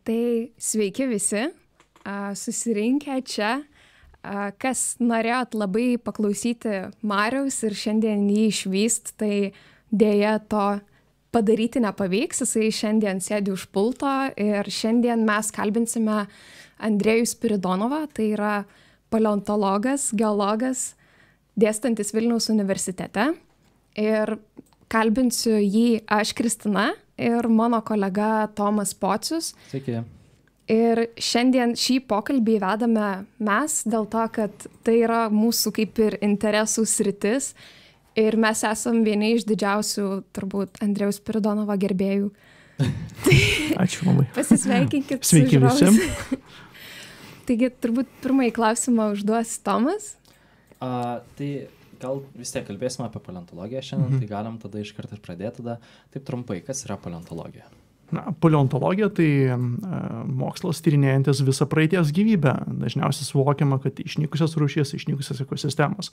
Tai sveiki visi, susirinkę čia, kas norėjot labai paklausyti Mariaus ir šiandien jį išvyst, tai dėja to padaryti nepavyks, jisai šiandien sėdi už pulto ir šiandien mes kalbinsime Andrėjų Spiridonovą, tai yra paleontologas, geologas, dėstantis Vilniaus universitete. Ir kalbinsiu jį aš, Kristina, ir mano kolega Tomas Pocius. Sveiki. Ir šiandien šį pokalbį vedame mes dėl to, kad tai yra mūsų kaip ir interesų sritis. Ir mes esam vieni iš didžiausių, turbūt, Andrėjaus Piridonovo gerbėjų. Ačiū labai. Pasisveikinkit. Sveiki visi. Taigi, turbūt pirmąjį klausimą užduos Tomas. A, tai gal vis tiek kalbėsime apie paleontologiją šiandien, mhm. tai galim tada iš karto pradėti tada taip trumpai, kas yra paleontologija. Na, paleontologija tai e, mokslas tyrinėjantis visą praeities gyvybę. Dažniausiai suvokiama, kad išnykusios rūšys, išnykusios ekosistemos.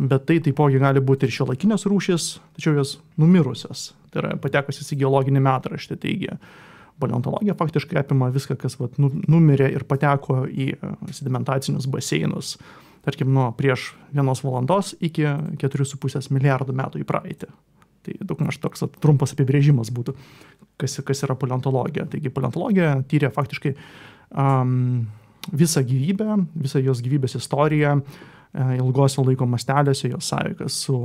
Bet tai taipogi gali būti ir šiuolaikinės rūšys, tačiau jos numirusios. Tai yra patekusios į geologinį metraštį. Taigi, paleontologija faktiškai apima viską, kas vat, nu, numirė ir pateko į e, sedimentacinius baseinus. Tarkim, nuo prieš vienos valandos iki 4,5 milijardų metų į praeitį. Tai daugmaž toks trumpas apibrėžimas būtų, kas, kas yra paleontologija. Taigi paleontologija tyrė faktiškai um, visą gyvybę, visą jos gyvybės istoriją, e, ilgose laiko mastelėse, jos sąveikas su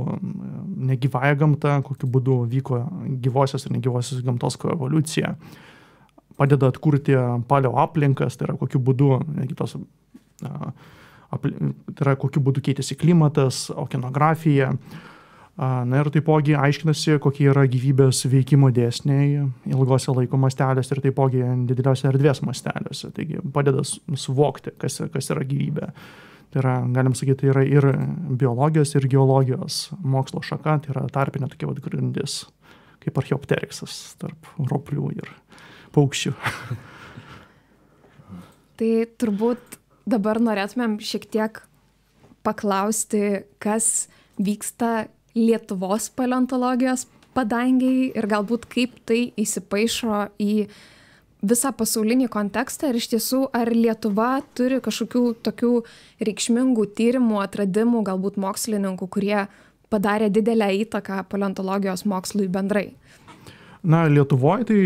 negyvąją gamtą, kokiu būdu vyko gyvosios ir negyvosios gamtos koevoliucija, padeda atkurti paleo aplinkas, tai yra kokiu būdu, tos, uh, tai yra kokiu būdu keitėsi klimatas, okeanografija, Na ir taipogi aiškinasi, kokie yra gyvybės veikimo dėsniai ilgose laiko mastelėse ir taipogi dideliuose erdvės mastelėse. Taigi padeda suvokti, kas, kas yra gyvybė. Tai yra, galim sakyti, tai yra ir biologijos, ir geologijos mokslo šaka, tai yra tarpinė tokia vad grindis, kaip archeopteriksas tarp roplių ir paukščių. tai turbūt dabar norėtumėm šiek tiek paklausti, kas vyksta Lietuvos paleontologijos padangiai ir galbūt kaip tai įsipaišo į visą pasaulinį kontekstą ir iš tiesų ar Lietuva turi kažkokių tokių reikšmingų tyrimų, atradimų, galbūt mokslininkų, kurie padarė didelę įtaką paleontologijos mokslui bendrai. Na, Lietuvoje tai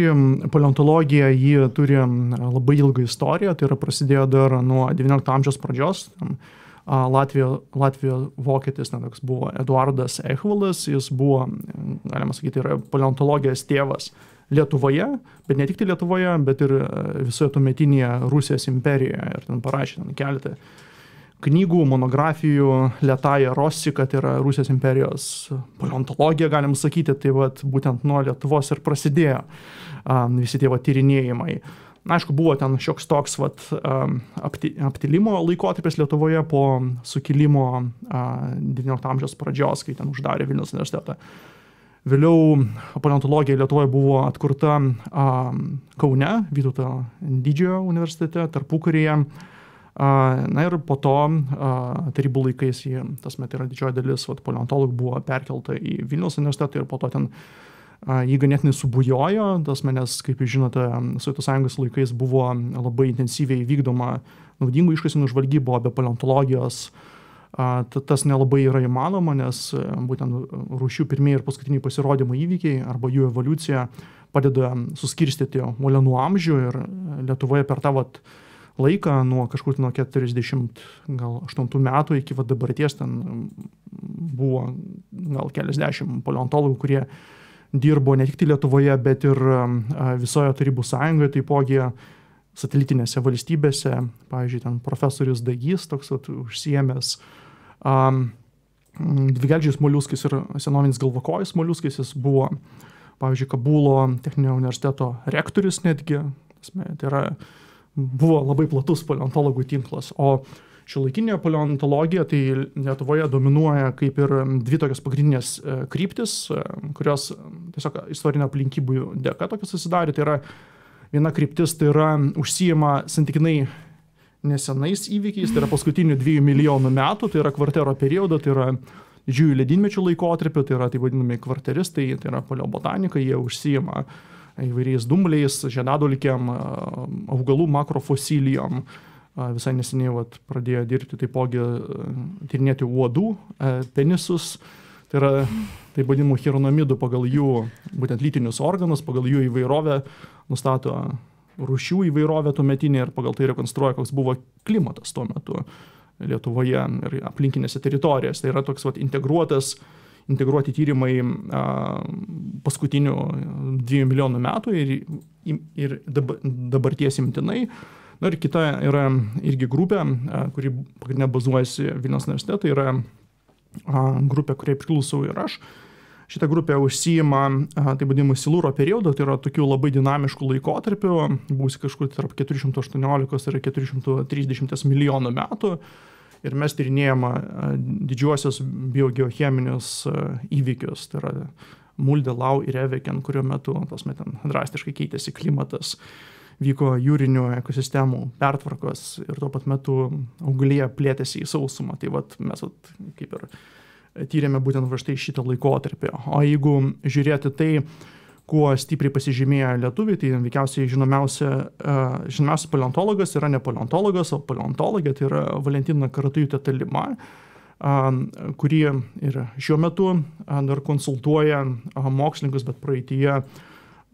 paleontologija jį turi labai ilgą istoriją, tai yra prasidėjo dar nuo XIX amžiaus pradžios. Latvijo, Latvijo vokietis, na, toks buvo Eduardas Eichvalas, jis buvo, galima sakyti, yra paleontologijos tėvas Lietuvoje, bet ne tik tai Lietuvoje, bet ir visoje tuometinėje Rusijos imperijoje. Ir ten parašė ten keletą knygų, monografijų, Lietaja Rosika, tai yra Rusijos imperijos paleontologija, galim sakyti, tai vat, būtent nuo Lietuvos ir prasidėjo um, visi tie va, tyrinėjimai. Uh, Na, aišku, buvo ten šioks toks vat, apti, aptilimo laikotarpis Lietuvoje po sukilimo XIX amžiaus pradžios, kai ten uždarė Vilnius universitetą. Vėliau paleontologija Lietuvoje buvo atkurta a, Kaune, Vytauto didžiojo universitete, tarpukaryje. Na ir po to tarybų laikais, tas met yra didžioji dalis vat, paleontologų buvo perkelta į Vilnius universitetą ir po to ten jį ganėtinai subujojo, tas manęs, kaip jūs žinote, Sovietų sąjungos laikais buvo labai intensyviai vykdoma naudingų iškasinų žvalgybo, be paleontologijos. Tas nelabai yra įmanoma, nes būtent rūšių pirmieji ir paskutiniai pasirodymo įvykiai arba jų evoliucija padeda suskirstyti molenų amžių ir Lietuvoje per tą vat, laiką nuo kažkur nuo 48 metų iki va, dabarties ten buvo gal keliasdešimt paleontologų, kurie dirbo ne tik tai Lietuvoje, bet ir visoje Tarybų sąjungoje, taipogi satelitinėse valstybėse, pavyzdžiui, ten profesorius Dagys toks at, užsiemęs um, dvigeldžiais moliuskais ir senovinis galvakojais moliuskais, jis buvo, pavyzdžiui, Kabulo techninio universiteto rektorius netgi, tai yra, buvo labai platus paleontologų tinklas, o šiuolaikinė paleontologija tai Lietuvoje dominuoja kaip ir dvi tokios pagrindinės e, kryptis, e, kurios tiesiog istorinio aplinkybių dėka tokios susidarė. Tai yra viena kryptis, tai yra užsijama santykinai nesenais įvykiais, tai yra paskutinių dviejų milijonų metų, tai yra kvartero periodo, tai yra didžiųjų ledynmečių laikotarpiu, tai yra taip vadinami kvarteristai, tai yra paleobotanikai, jie užsijima įvairiais dumbliais, žiedadulkiam, augalų makrofosilijom. Visai neseniai vat, pradėjo dirbti taipogi tyrinėti uodų, penisus, tai yra taip vadinamų chironomidų pagal jų būtent lytinius organus, pagal jų įvairovę nustato rūšių įvairovę tuometinė ir pagal tai rekonstruoja, koks buvo klimatas tuo metu Lietuvoje ir aplinkinėse teritorijose. Tai yra toks vat, integruotas, integruoti tyrimai paskutinių dviejų milijonų metų ir, ir dabarties imtinai. Na ir kita yra irgi grupė, kuri pagrindinė bazuojasi Vilnius universitete, tai yra grupė, kuriai priklausau ir aš. Šita grupė užsijima, taip vadinamu, silūro periodu, tai yra tokių labai dinamiškų laikotarpių, būsi kažkur tarp 418 ir 430 milijonų metų. Ir mes tyrinėjama didžiuosius biogeocheminius įvykius, tai yra Muldė, Lau ir Eveken, kurio metu, tos metu drastiškai keitėsi klimatas, vyko jūrinių ekosistemų pertvarkos ir tuo pat metu augalija plėtėsi į sausumą. Tai vat, mes vat, kaip ir tyrėme būtent va štai šitą laikotarpį. O jeigu žiūrėti tai, kuo stipriai pasižymėjo lietuviai, tai veikiausiai žinomiausia, uh, žinomiausias paleontologas yra ne paleontologas, o paleontologė, tai yra Valentina Karatujutė Talima, kuri ir šiuo metu dar konsultuoja mokslininkus, bet praeitie uh,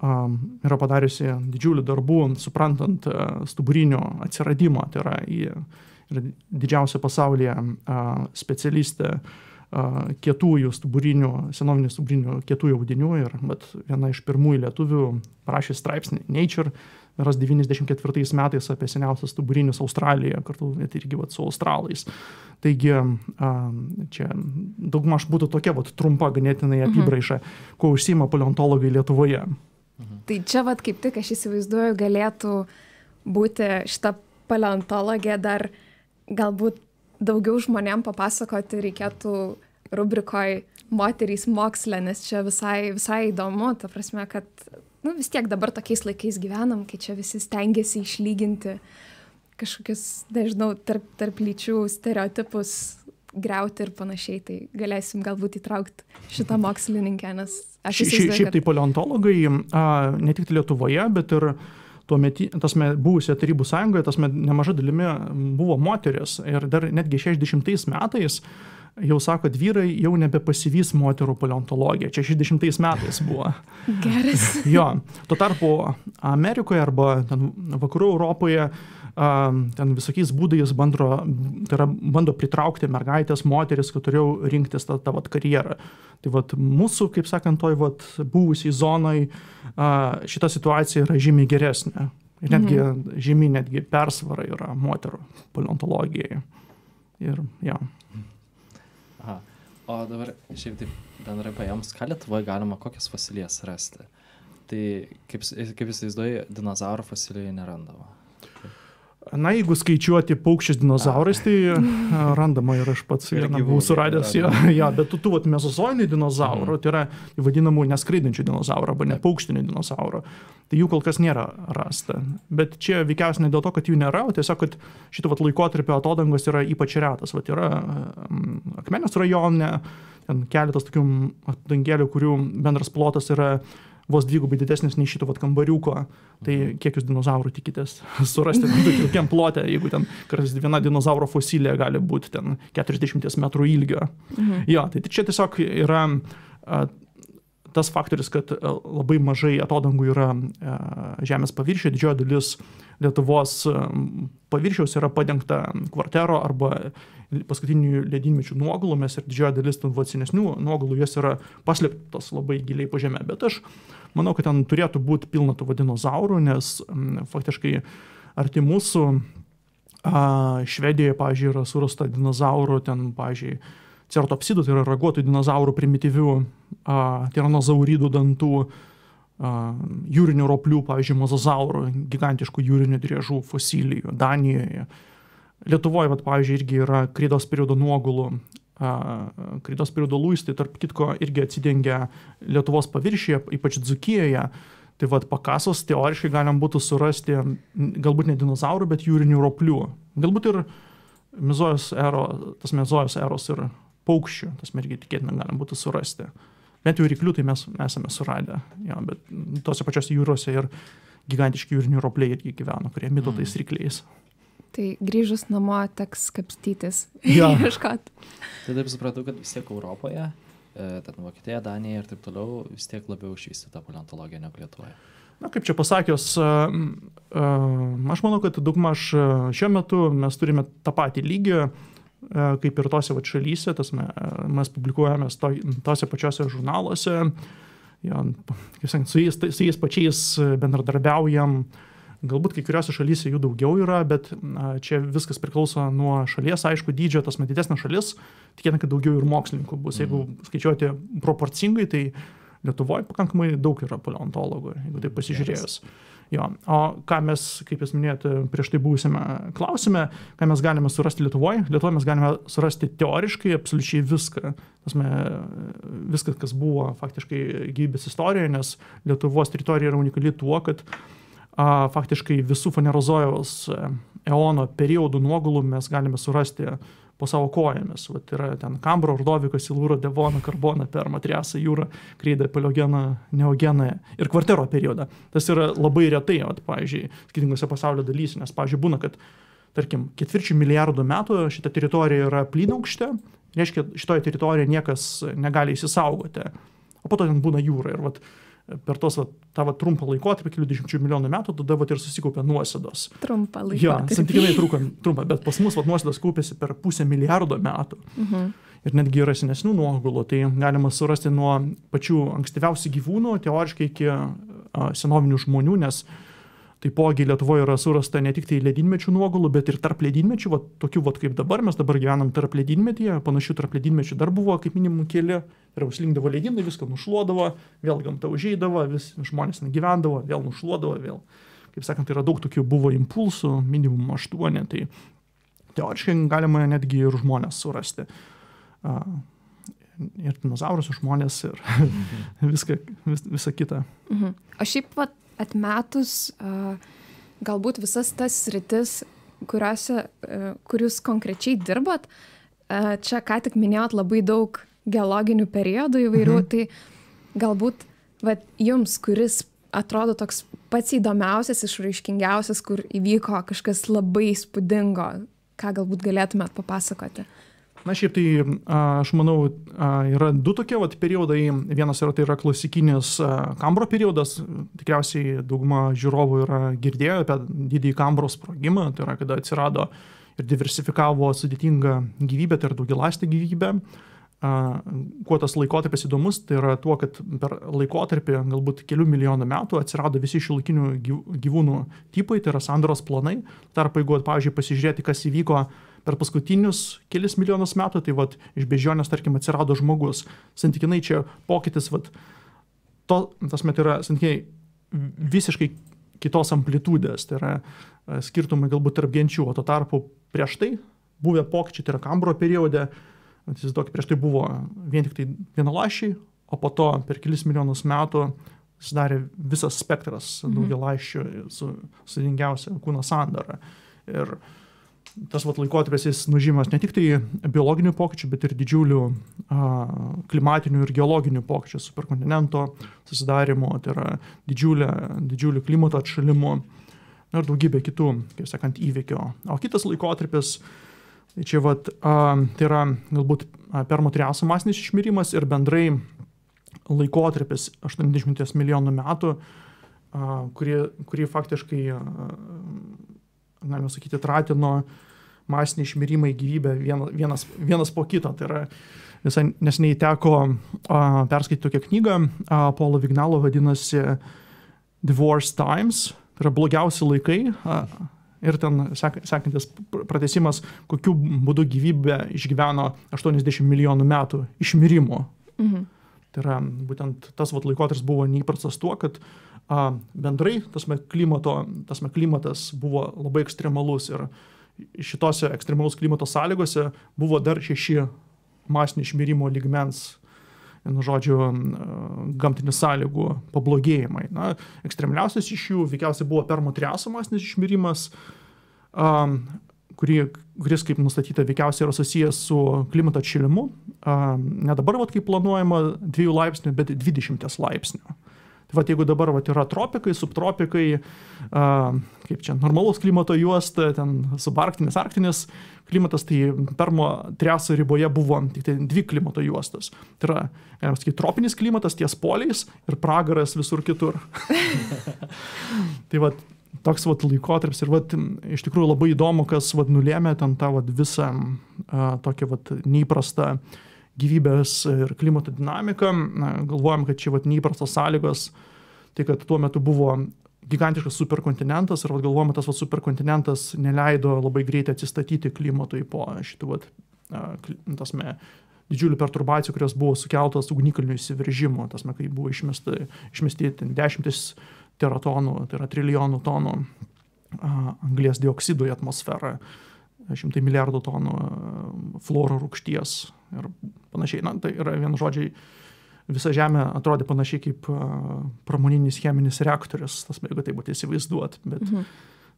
yra padariusi didžiulių darbų, suprantant stuburinio atsiradimą, tai yra, yra didžiausia pasaulyje specialistė kietųjų stuburinių, senovinių stuburinių kietųjų audinių ir bet viena iš pirmųjų lietuvių parašė straipsnį Nature, ras 94 metais apie seniausius stuburinius Australijoje, kartu net irgi vat, su australais. Taigi čia daugmaž būtų tokia vat, trumpa ganėtinai apibraiža, mhm. kuo užsima paleontologai Lietuvoje. Mhm. Tai čia vat kaip tik aš įsivaizduoju galėtų būti šita paleontologė dar galbūt daugiau žmonėm papasakoti reikėtų rubrikoj moterys moksle, nes čia visai, visai įdomu, ta prasme, kad nu, vis tiek dabar tokiais laikais gyvenam, kai čia visi stengiasi išlyginti kažkokius, nežinau, tarp, tarp lyčių stereotipus greuti ir panašiai, tai galėsim galbūt įtraukti šitą mokslininkę, nes aš įsivaizduoju. Šiaip tai paleontologai, a, ne tik Lietuvoje, bet ir tuo metu, tasme, buvusioje Tarybų sąjungoje, tasme, nemaža dalimi buvo moteris ir dar netgi 60 metais jau sako, kad vyrai jau nebepasivys moterų paleontologiją. Čia 60 metais buvo. Geras. jo. Tuo tarpu Amerikoje arba vakarų Europoje ten visokiais būdais bando, tai yra, bando pritraukti mergaitės, moteris, kad turėjau rinktis tą, tą vat, karjerą. Tai vat, mūsų, kaip sakant, toj vat, buvusiai zonai šita situacija yra žymiai geresnė. Ir netgi mhm. žymiai netgi persvara yra moterų paleontologijai. Ir, ja. Aha. O dabar šiaip taip bendrai paėmus, ką Lietuvoje galima kokias fosilijas rasti? Tai kaip, kaip jūs įsivaizduoji, dinozaurų fosilijų nerandama. Na, jeigu skaičiuoti paukščius dinozaurais, tai randama ir aš pats vieną buvau suradęs. Jo, jo, bet tų, tų vat, mesozoinių dinozaurų, mm. tai yra vadinamų neskraidančių dinozaurų arba ne paukštinių dinozaurų. Tai jų kol kas nėra rasta. Bet čia veikiausiai ne dėl to, kad jų nėra, o tiesiog, kad šito vat, laikotarpio atodangos yra ypač retas. Vat, yra Akmenės rajone, ten keletas tokių atodangėlių, kurių bendras plotas yra vos dvigubai didesnis nei šito vat kambariuko. Tai mhm. kiek jūs dinozaurų tikitės surasti tokiam plote, jeigu ten kartais viena dinozauro fosilė gali būti ten 40 metrų ilgio. Mhm. Jo, tai čia tiesiog yra tas faktorius, kad labai mažai atodangų yra Žemės paviršiuje, didžioji dalis Lietuvos paviršiaus yra padengta kvartero arba paskutinių ledynmečių nuogulumis ir didžioji dalis tų senesnių nuogulų jos yra paslėptos labai giliai po žemę. Bet aš manau, kad ten turėtų būti pilna tų dinozaurų, nes m, faktiškai arti mūsų a, Švedijoje, pavyzdžiui, yra surasta dinozaurų, ten, pavyzdžiui, certopsidų, tai yra raguotų dinozaurų primityvių tiranozauridų dantų, a, jūrinių roplių, pavyzdžiui, mozozaurų, gigantiškų jūrinių driežų fosilijų Danijoje. Lietuvoje, vat, pavyzdžiui, irgi yra krydos periodo nuogulų. Krydos periodo luistai, tarp kitko, irgi atsidengia Lietuvos paviršyje, ypač Dzukijoje. Tai vad pakasos teoriškai galim būtų surasti galbūt ne dinozaurų, bet jūrinių roplių. Galbūt ir mezojos ero, tas mezojos eros ir paukščių, tas irgi tikėtina galima būtų surasti. Bent jau ryklių tai mes esame suradę, jo, bet tose pačiose jūrose ir gigantiški jūrinių ropliai irgi gyveno, kurie mito tais Mm. rykliais. Tai grįžus namo teks kapstytis. Jo. Ieškot. Tai taip supratau, kad vis tiek Europoje, e, ten Vokietija, Danija ir taip toliau, vis tiek labiau išvystyta paleontologija negu Lietuvoje. Na, kaip čia pasakius, a, a, aš manau, kad daugmaž šiuo metu mes turime tą patį lygį, kaip ir tose vat šalyse, tas me, mes publikuojame to, tose pačiose žurnaluose, jo, kaip sakant, su jais, su jais pačiais bendradarbiaujam. Galbūt kai kuriuose šalyse jų daugiau yra, bet čia viskas priklauso nuo šalies, aišku, dydžio, tas didesnė šalis, tikėtina, kad daugiau ir mokslininkų bus. Jeigu skaičiuoti proporcingai, tai Lietuvoje pakankamai daug yra paleontologų, jeigu tai pasižiūrėjus. Jo. O ką mes, kaip jūs minėjote, prieš tai buvusiame klausime, ką mes galime surasti Lietuvoje? Lietuvoje mes galime surasti teoriškai absoliučiai viską. Tasme, viskas, kas buvo faktiškai gyvybės istorijoje, nes Lietuvos teritorija yra unikali tuo, kad a, faktiškai visų fanerozojaus e, eono periodų nuogulų mes galime surasti po savo kojomis. Vat yra ten Kambro, Ordovikas, Silūro, Devono, Karbona, Perma, Triasa, Jūra, Kreida, Paleogeną, Neogeną ir kvartero periodą. Tas yra labai retai, vat, pavyzdžiui, skirtingose pasaulio dalyse, nes, pavyzdžiui, būna, kad, tarkim, ketvirčių milijardų metų šita teritorija yra plynaukštė, reiškia, šitoje teritorijoje niekas negali įsisaugoti, o po to ten būna jūra. Ir vat, per tos vat, tą vat, trumpą laikotarpį, kelių dešimčių milijonų metų, tada vat, ir susikaupia nuosėdos. Trumpą laiką. Jo, santykinai trumpą, bet pas mus vat, nuosėdos kaupėsi per pusę milijardo metų. Mhm. Ir netgi yra senesnių nuogulų, tai galima surasti nuo pačių ankstyviausių gyvūnų, teoriškai iki a, senovinių žmonių, nes taipogi Lietuvoje yra surasta ne tik tai ledynmečių nuogulų, bet ir tarp ledynmečių, va, tokių va, kaip dabar, mes dabar gyvenam tarp ledynmetyje, panašių tarp ledynmečių dar buvo kaip minimum keli, ir užslinkdavo ledynai, viską nušluodavo, vėl gamta užžeidavo, vis žmonės ten gyvendavo, vėl nušluodavo, vėl, kaip sakant, yra daug tokių buvo impulsų, minimum aštuoni, tai teoriškai galima netgi ir žmonės surasti. A, ir dinozaurus, ir žmonės, ir viską, vis, visą kitą. Mhm. O šiaip pat atmetus galbūt visas tas sritis, kuriuose, kur jūs konkrečiai dirbat, čia ką tik minėjot labai daug geologinių periodų įvairių, Mhm. tai galbūt vat, jums, kuris atrodo toks pats įdomiausias, išraiškingiausias, kur įvyko kažkas labai įspūdingo, ką galbūt galėtumėt papasakoti. Na šiaip tai aš manau, yra du tokie vat, periodai. Vienas yra tai yra klasikinis Kambro periodas. Tikriausiai dauguma žiūrovų yra girdėję apie didįjį Kambro sprogimą. Tai yra kada atsirado ir diversifikavo sudėtingą gyvybę, tai yra daugialastė gyvybė. A, kuo tas laikotarpis įdomus, tai yra tuo, kad per laikotarpį galbūt kelių milijonų metų atsirado visi šiuolaikinių gyv- gyvūnų tipai, tai yra sandaros planai. Tarp, jeigu, pavyzdžiui, pasižiūrėti, kas įvyko per paskutinius kelis milijonus metų, tai vat, iš bežionės, tarkim, atsirado žmogus. Santykinai čia pokytis, vat, to, tas met yra santykinai visiškai kitos amplitudės, tai yra e, skirtumai galbūt tarp genčių, o tuo tarpu prieš tai buvę pokyčiai, tai yra kambro periode, įsivaizduokit, prieš tai buvo vien tik tai vienalašiai, o po to per kelis milijonus metų susidarė visas spektras Mhm. daugialašių su sudėtingiausia kūno sandara. Ir tas vat, laikotarpis jis nužymas ne tik tai biologinių pokyčių, bet ir didžiulių a, klimatinių ir geologinių pokyčių, superkontinento susidarimo, tai yra didžiulė, didžiulių klimato atšalimo ir daugybė kitų, kaip sakant, įvykių. O kitas laikotarpis, tai čia vat, a, tai yra galbūt permotriaso masinis išmirimas ir bendrai laikotarpis 80 milijonų metų, a, kurį, kurį faktiškai, a, galima sakyti, tratino masiniai išmirimai gyvybę vienas, vienas, po kito. Tai yra visai nesiniai teko a, perskaityti tokią knygą, a, Paulo Vignalo vadinasi Divorce Times, tai yra blogiausi laikai. A, Ir ten sek, sekantis pratesimas, kokiu būdu gyvybė išgyveno 80 milijonų metų išmirimo. Mhm. Tai yra būtent tas vat, laikotarpis buvo neįprastas tuo, kad a, bendrai tasme, klimato, tasme, klimatas buvo labai ekstremalus ir šitose ekstremalus klimato sąlygose buvo dar šeši masinio išmirimo ligmens, vienu žodžiu, gamtinių sąlygų pablogėjimai. Na, ekstremaliausias iš jų veikiausiai buvo permotriaso masinis išmirimas, a, kurį kuris, kaip nustatyta, veikiausiai yra susijęs su klimato atšilimu. Ne dabar, vat, kaip planuojama, 2 laipsnių, bet 20 laipsnių. Tai va, jeigu dabar va, yra tropikai, subtropikai, kaip čia normalus klimato juosta, ten subarktinis, arktinis klimatas, tai permo triaso riboje buvo tik tai dvi klimato juostos. Tai yra, galima sakyti, tropinis klimatas ties poliais ir pragaras visur kitur. tai va, toks vat laikotarpis ir vat iš tikrųjų labai įdomu, kas vat nulėmė ten tą vat visą a, tokią vat neįprastą gyvybės ir klimato dinamiką. Na, galvojam, kad čia vat neįprastos sąlygos, tai kad tuo metu buvo gigantiškas superkontinentas ir vat, galvojam, tas vat, superkontinentas neleido labai greitai atsistatyti klimatui po šitų vat, tasme, didžiulių perturbacijų, kurios buvo sukeltos ugnikalnių įsiveržimo, tasme, kai buvo išmesti, išmesti dešimtis teratonų, tai yra trilijonų tonų anglės dioksidų į atmosferą, šimtai milijardų tonų fluoro rūkšties panašiai. Na, tai yra vien žodžiai, visa Žemė atrodė panašiai kaip pramoninis cheminis reaktorius, tas, jeigu tai būtų įsivaizduot. Bet, mhm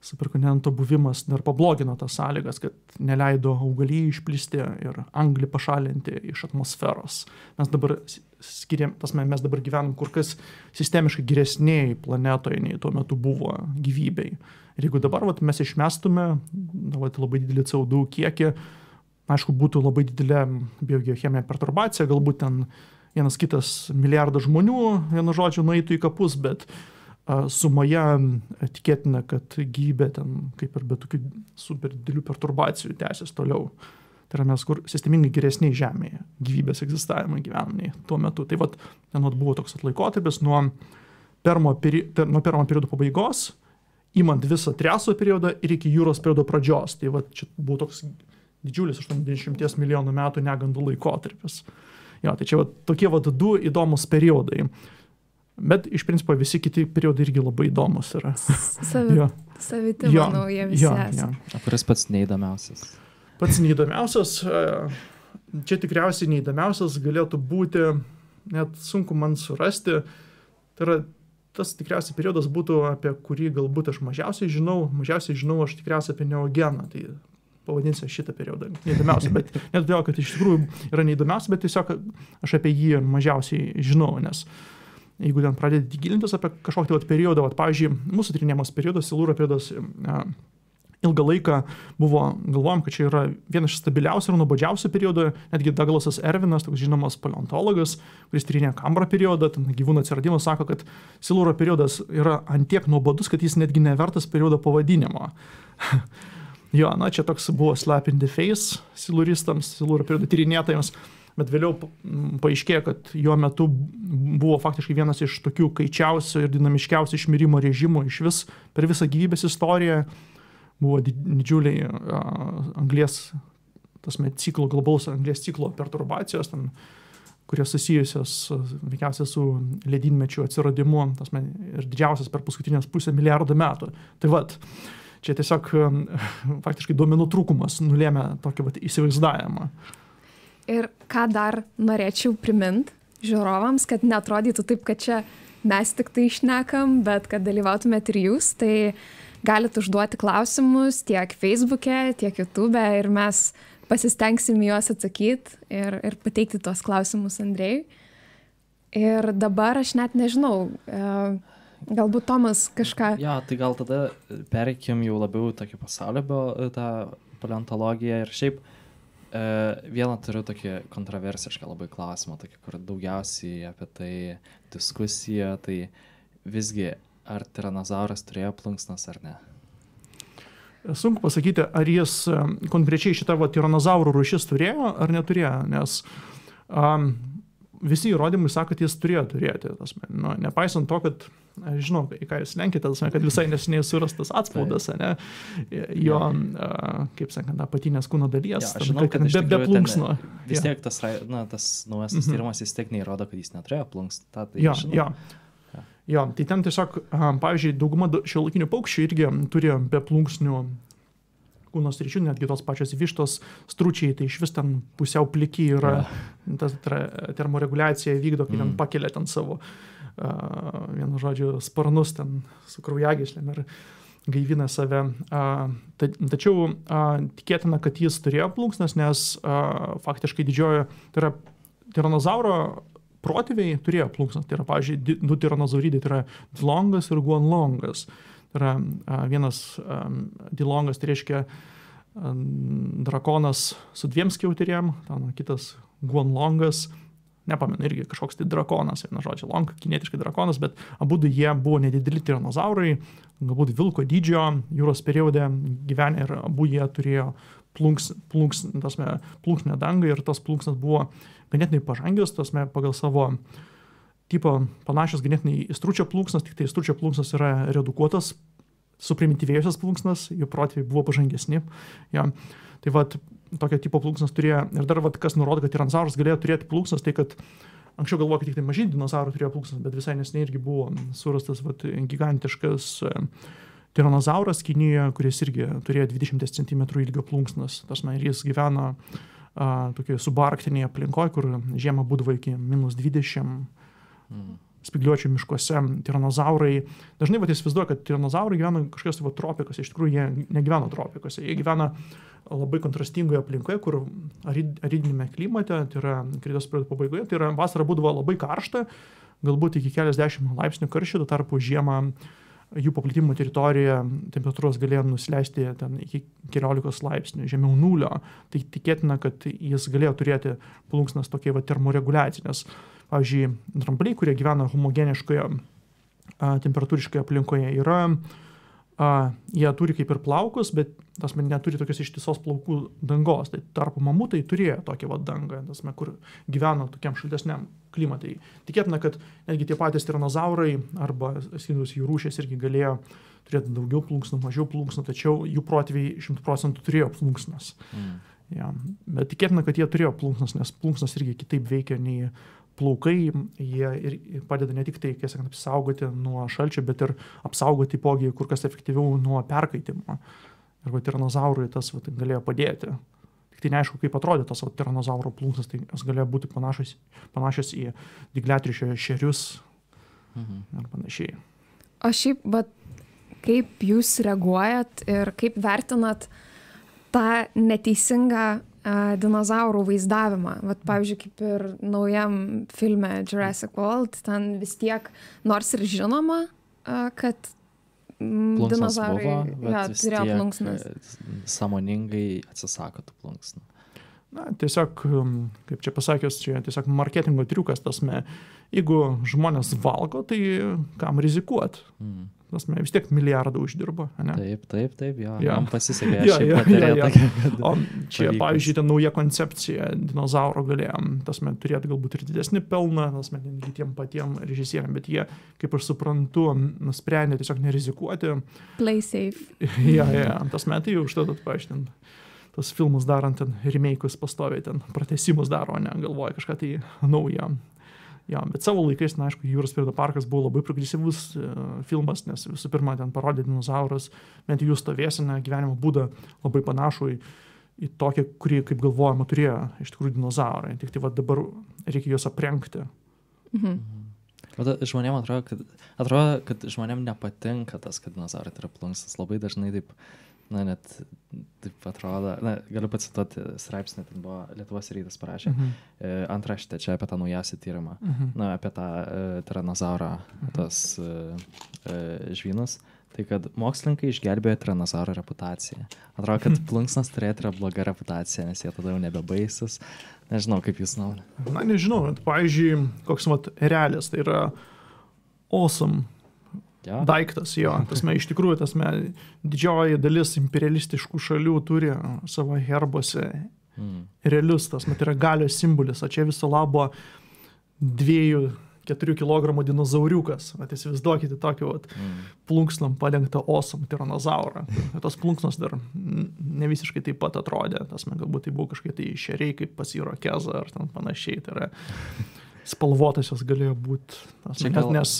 superkontinento buvimas dar pablogino tas sąlygas, kad neleido augalijai išplisti ir anglį pašalinti iš atmosferos. Mes dabar skiriam, tas mes dabar gyvenam kur kas sistemiškai geresniai planetoje, nei tuo metu buvo gyvybei. Ir jeigu dabar vat, mes išmestume vat, labai didelį CO2 kiekį, aišku, būtų labai didelė biogeocheminė perturbacija, galbūt ten vienas kitas milijardas žmonių, vienu žodžiu, nueitų į kapus, bet sumoje tikėtina, kad gyvybė ten kaip ir be tokių super didelių perturbacijų tęsis toliau. Tai yra mes kur sistemingai geresniai Žemėje gyvybės egzistavimą gyvename tuo metu. Tai vat, ten vat buvo toks laikotarpis nuo permo, peri, nuo permo periodo pabaigos, įmant visą triaso periodą ir iki jūros periodo pradžios. Tai vat, čia buvo toks didžiulis 80 milijonų metų negandų laikotarpis. Jo, tai čia vat, tokie vat, du įdomus periodai. Bet iš principo visi kiti periodai irgi labai įdomus yra. Savi, ja. Saviti, ja. manau, jie visi. Ja, ja. O kuris pats neįdomiausias? Pats neįdomiausias, e, čia tikriausiai neįdomiausias galėtų būti, net sunku man surasti, tai yra tas tikriausiai periodas būtų, apie kurį galbūt aš mažiausiai žinau, mažiausiai žinau aš tikriausiai apie neogeną, tai pavadinsiu šitą periodą neįdomiausia, bet ne todėl, kad iš tikrųjų yra neįdomiausia, bet tiesiog aš apie jį mažiausiai žinau, nes jeigu ten pradedi gilintis apie kažkokį tai periodą, vat, pavyzdžiui, mūsų tyrinėjimas periodas, Silūro periodas, e, ilgą laiką buvo, galvojom, kad čia yra vienas iš stabiliausių ir nuobodžiausių periodų, netgi Douglasas Ervinas, toks žinomas paleontologas, kuris tyrinė Kambro periodą, ten gyvūnų atsiradimą, sako, kad Silūro periodas yra antiek nuobodus, kad jis netgi nevertas periodo pavadinimo. jo, na, čia toks buvo slap in the face siluristams, Silūro periodo tyrinėtojams bet vėliau paaiškėjo, kad jo metu buvo faktiškai vienas iš tokių kaičiausių ir dinamiškiausių išmirimo režimų iš vis per visą gyvybės istoriją. Buvo didžiuliai anglės, tas ciklo, globalus anglės ciklo perturbacijos, ten, kurios susijusios veikiausiai su ledynmečių atsiradimu tasme, ir didžiausias per paskutinės pusę milijardo metų. Tai vad, čia tiesiog faktiškai duomenų trūkumas nulėmė tokį vat, įsivaizdavimą. Ir ką dar norėčiau primint žiūrovams, kad netrodytų taip, kad čia mes tik tai išnekam, bet kad dalyvautumėt ir jūs, tai galite užduoti klausimus tiek Facebook'e, tiek YouTube'e ir mes pasistengsim juos atsakyti ir, ir pateikti tuos klausimus Andrėjui. Ir dabar aš net nežinau, e, galbūt Tomas kažką. Ja, tai gal tada pereikim jau labiau tokį pasaulio tą paleontologiją ir šiaip E, vieną turiu tokį kontroversišką labai klausimą, tokį, kur daugiausiai apie tai diskusija, tai visgi ar tiranozauras turėjo plunksnas ar ne? Sunku pasakyti, ar jis e, konkrečiai šitą va, tiranozaurų rušis turėjo ar neturėjo, nes um, visi įrodymai sako, kad jis turėjo turėti. Tasme, nu, nepaisant to, kad aš žinau, į ką jūs lenkite, tasme, kad visai nesiniai surastas atspaudas, ne, jo, ja. kaip sakant, apatinės kūno dalies, ja, žinau, tam, kad be, be plunksno. Vis tiek tas, na, tas naujasis mm -hmm. tyrimas vis tiek neįrodo, kad jis neturėjo plunksną. Tai jo, jo. Jo, tai ten tiesiog, pavyzdžiui, dauguma šio laikinių paukščių irgi turi be plunksnių kūno sričių, netgi tos pačios vištos stručiai, tai iš vis ten pusiau pliki yra, yeah. ta termoreguliacija vykdo, kai mm. ten pakelia ten savo, uh, vienu žodžiu, sparnus ten su kraujagyslėm ir gaivina save. Ta, tačiau tikėtina, kad jis turėjo plunksnas, nes faktiškai didžiojo, tai yra tiranozauro protėviai turėjo plunksnas. Tai yra, pavyzdžiui, du tiranozauridai, tai yra Dilongas ir Guanlongas. Tai yra vienas Dilongas, tai reiškia drakonas su dviem skiauterėm, kitas Guanlongas nepamenu, irgi kažkoks tai drakonas, viena žodžia, long, kinetiškai drakonas, bet abu jie buvo nedideli tiranozaurai, galbūt vilko dydžio jūros periode gyvenę ir abu jie turėjo plunks, plunks, tasme, plunksnę dangą ir tas plunksnas buvo ganėtinai pažangios, tasme, pagal savo tipo panašios ganėtinai į stručio plunksnas, tik tai stručio plunksnas yra redukuotas, suprimityvėjusios plunksnas, jų protėviai buvo pažangesni. Ja. Tai vad, tokio tipo plunksnas turėjo. Ir dar, vat, kas nurodo, kad tiranozauras galėjo turėti plunksnas, tai kad anksčiau galvoju, kad tik tai maži dinozaurai turėjo plunksnas, bet visai nesnei irgi buvo surastas vat, gigantiškas e, tiranozauras Kinijoje, kuris irgi turėjo 20 cm ilgio plunksnas. Tas, na, ir jis gyveno uh, tokioje subarktinėje aplinkoje, kur žiemą būdavo iki minus 20. Mm spigliuočių miškuose tiranozaurai. Dažnai vat įsivaizduoju, kad tiranozaurai gyvena kažkokios va, tropikose, iš tikrųjų jie negyvena tropikose, jie gyvena labai kontrastingoje aplinkoje, kur aridinėme klimate, tai yra kritos periodo pabaigoje, tai yra vasara būdavo labai karšta, galbūt iki keliasdešimt laipsnių karščio, tuo tarpu žiemą jų paplitimo teritorijoje temperatūros galėjo nusileisti ten iki 14 laipsnių, žemiau nulio. Tai tikėtina, kad jis galėjo turėti plunksnas tokie va termoreguliacijai, nes, pavyzdžiui, drambliai, kurie gyvena homogeniškoje temperatūriškoje aplinkoje, yra a, jie turi kaip ir plaukus, bet tas man neturi tokios ištisos plaukų dangos. Tai tarpu mamutai turėjo tokią va dangą, tas man, kur gyveno tokiam šiltesniam klimatai. Tikėtina, kad netgi tie patys tiranozaurai arba skindus jų rūšės irgi galėjo turėti daugiau plunksnų, mažiau plunksnų, tačiau jų protėviai šimtų procentų turėjo plunksnas. Mm. Ja. Bet tikėtina, kad jie turėjo plunksnas, nes plunksnas irgi kitaip veikia nei plaukai, jie ir padeda ne tik tai, kaip sakant, apsaugoti nuo šalčio, bet ir apsaugoti taipogi kur kas efektyviau nuo perkaitimo. Ir va tiranozaurui tas va, galėjo padėti. Tik tai neaišku, kaip atrodė tas va, tiranozauro plunksnas, tai jos galėjo būti panašios, panašios į digliatrišio šerius mhm. ir panašiai. O šiaip, bet kaip jūs reaguojat ir kaip vertinat tą neteisingą dinozaurų vaizdavimą. Vat, pavyzdžiui, kaip ir naujam filme Jurassic World, ten vis tiek, nors ir žinoma, kad dinozaurai ja, turėjo plunksnas. E, Samoningai atsisako tų plunksnų. Na, tiesiog, um, kaip čia pasakius, čia tiesiog marketingo triukas, tasme, jeigu žmonės valgo, tai kam rizikuot? Mm. Nes mes vis tiek milijardą uždirba. Ne? Taip, taip, taip, jo. jo. Man pasisekė. jo, jo, jo, jo. Tokia, o čia, pavyks. pavyzdžiui, ta nauja koncepcija dinozauro galėjom, tas mes turėtų galbūt ir didesnį pelną, tas mes netgi tiem patiem režisieriam, bet jie, kaip aš suprantu, nusprendė tiesiog nerizikuoti. Play safe. ja, ja, tas metai jau užtat, paaiškint tos filmus darant ten remake'us pastoviai ten pratesimus daro, ne, galvoja kažką tai naują. Jo, bet savo laikais, na, aišku, Jūros periodo parkas buvo labai progresyvus e, filmas, nes visų pirma, ten parodė dinozaurus, bent jų stovėsinę gyvenimo būdą labai panašų į, į tokią, kurį, kaip galvojama, turėjo iš tikrųjų dinozaurai. Tik tai va, dabar reikia juos aprengti. Mhm. Bet žmonėm atrodo, kad, atrodo, kad žmonėm nepatinka tas, kad dinozaurai tai yra plunksas. Labai dažnai taip uh, na, net taip atrodo, na, galiu pacituoti straipsnį, ten buvo Lietuvos rytas parašė, mhm. E, antraštė čia apie tą naujausią tyrimą, mhm. na, apie tą uh, tiranozaurą, mhm. tos uh, uh, žvynus. Tai kad mokslininkai išgelbėjo tiranozauro reputaciją. Atrodo, kad plunksnas turėti yra bloga reputacija, nes jie tada jau nebebaisus. Nežinau, kaip jūs nuomonė. Na, nežinau, pavyzdžiui, koks mat realis, tai yra awesome ja. daiktas jo. Tasme, iš tikrųjų, tasme, didžioji dalis imperialistiškų šalių turi savo herbuose mm. realius, tas mat yra galios simbolis, o čia viso labo dviejų 4 kg dinozauriukas. Vat įsivaizduokite tokį vat, mm. plunksnom padengtą osom tiranozaurą. Tas plunksnos dar ne visiškai taip pat atrodė. Tas, man galbūt tai buvo kažkaip tai šeriai, kaip pasiro keza ar ten panašiai. Tai yra spalvotas jos galėjo būti. Gal... Nes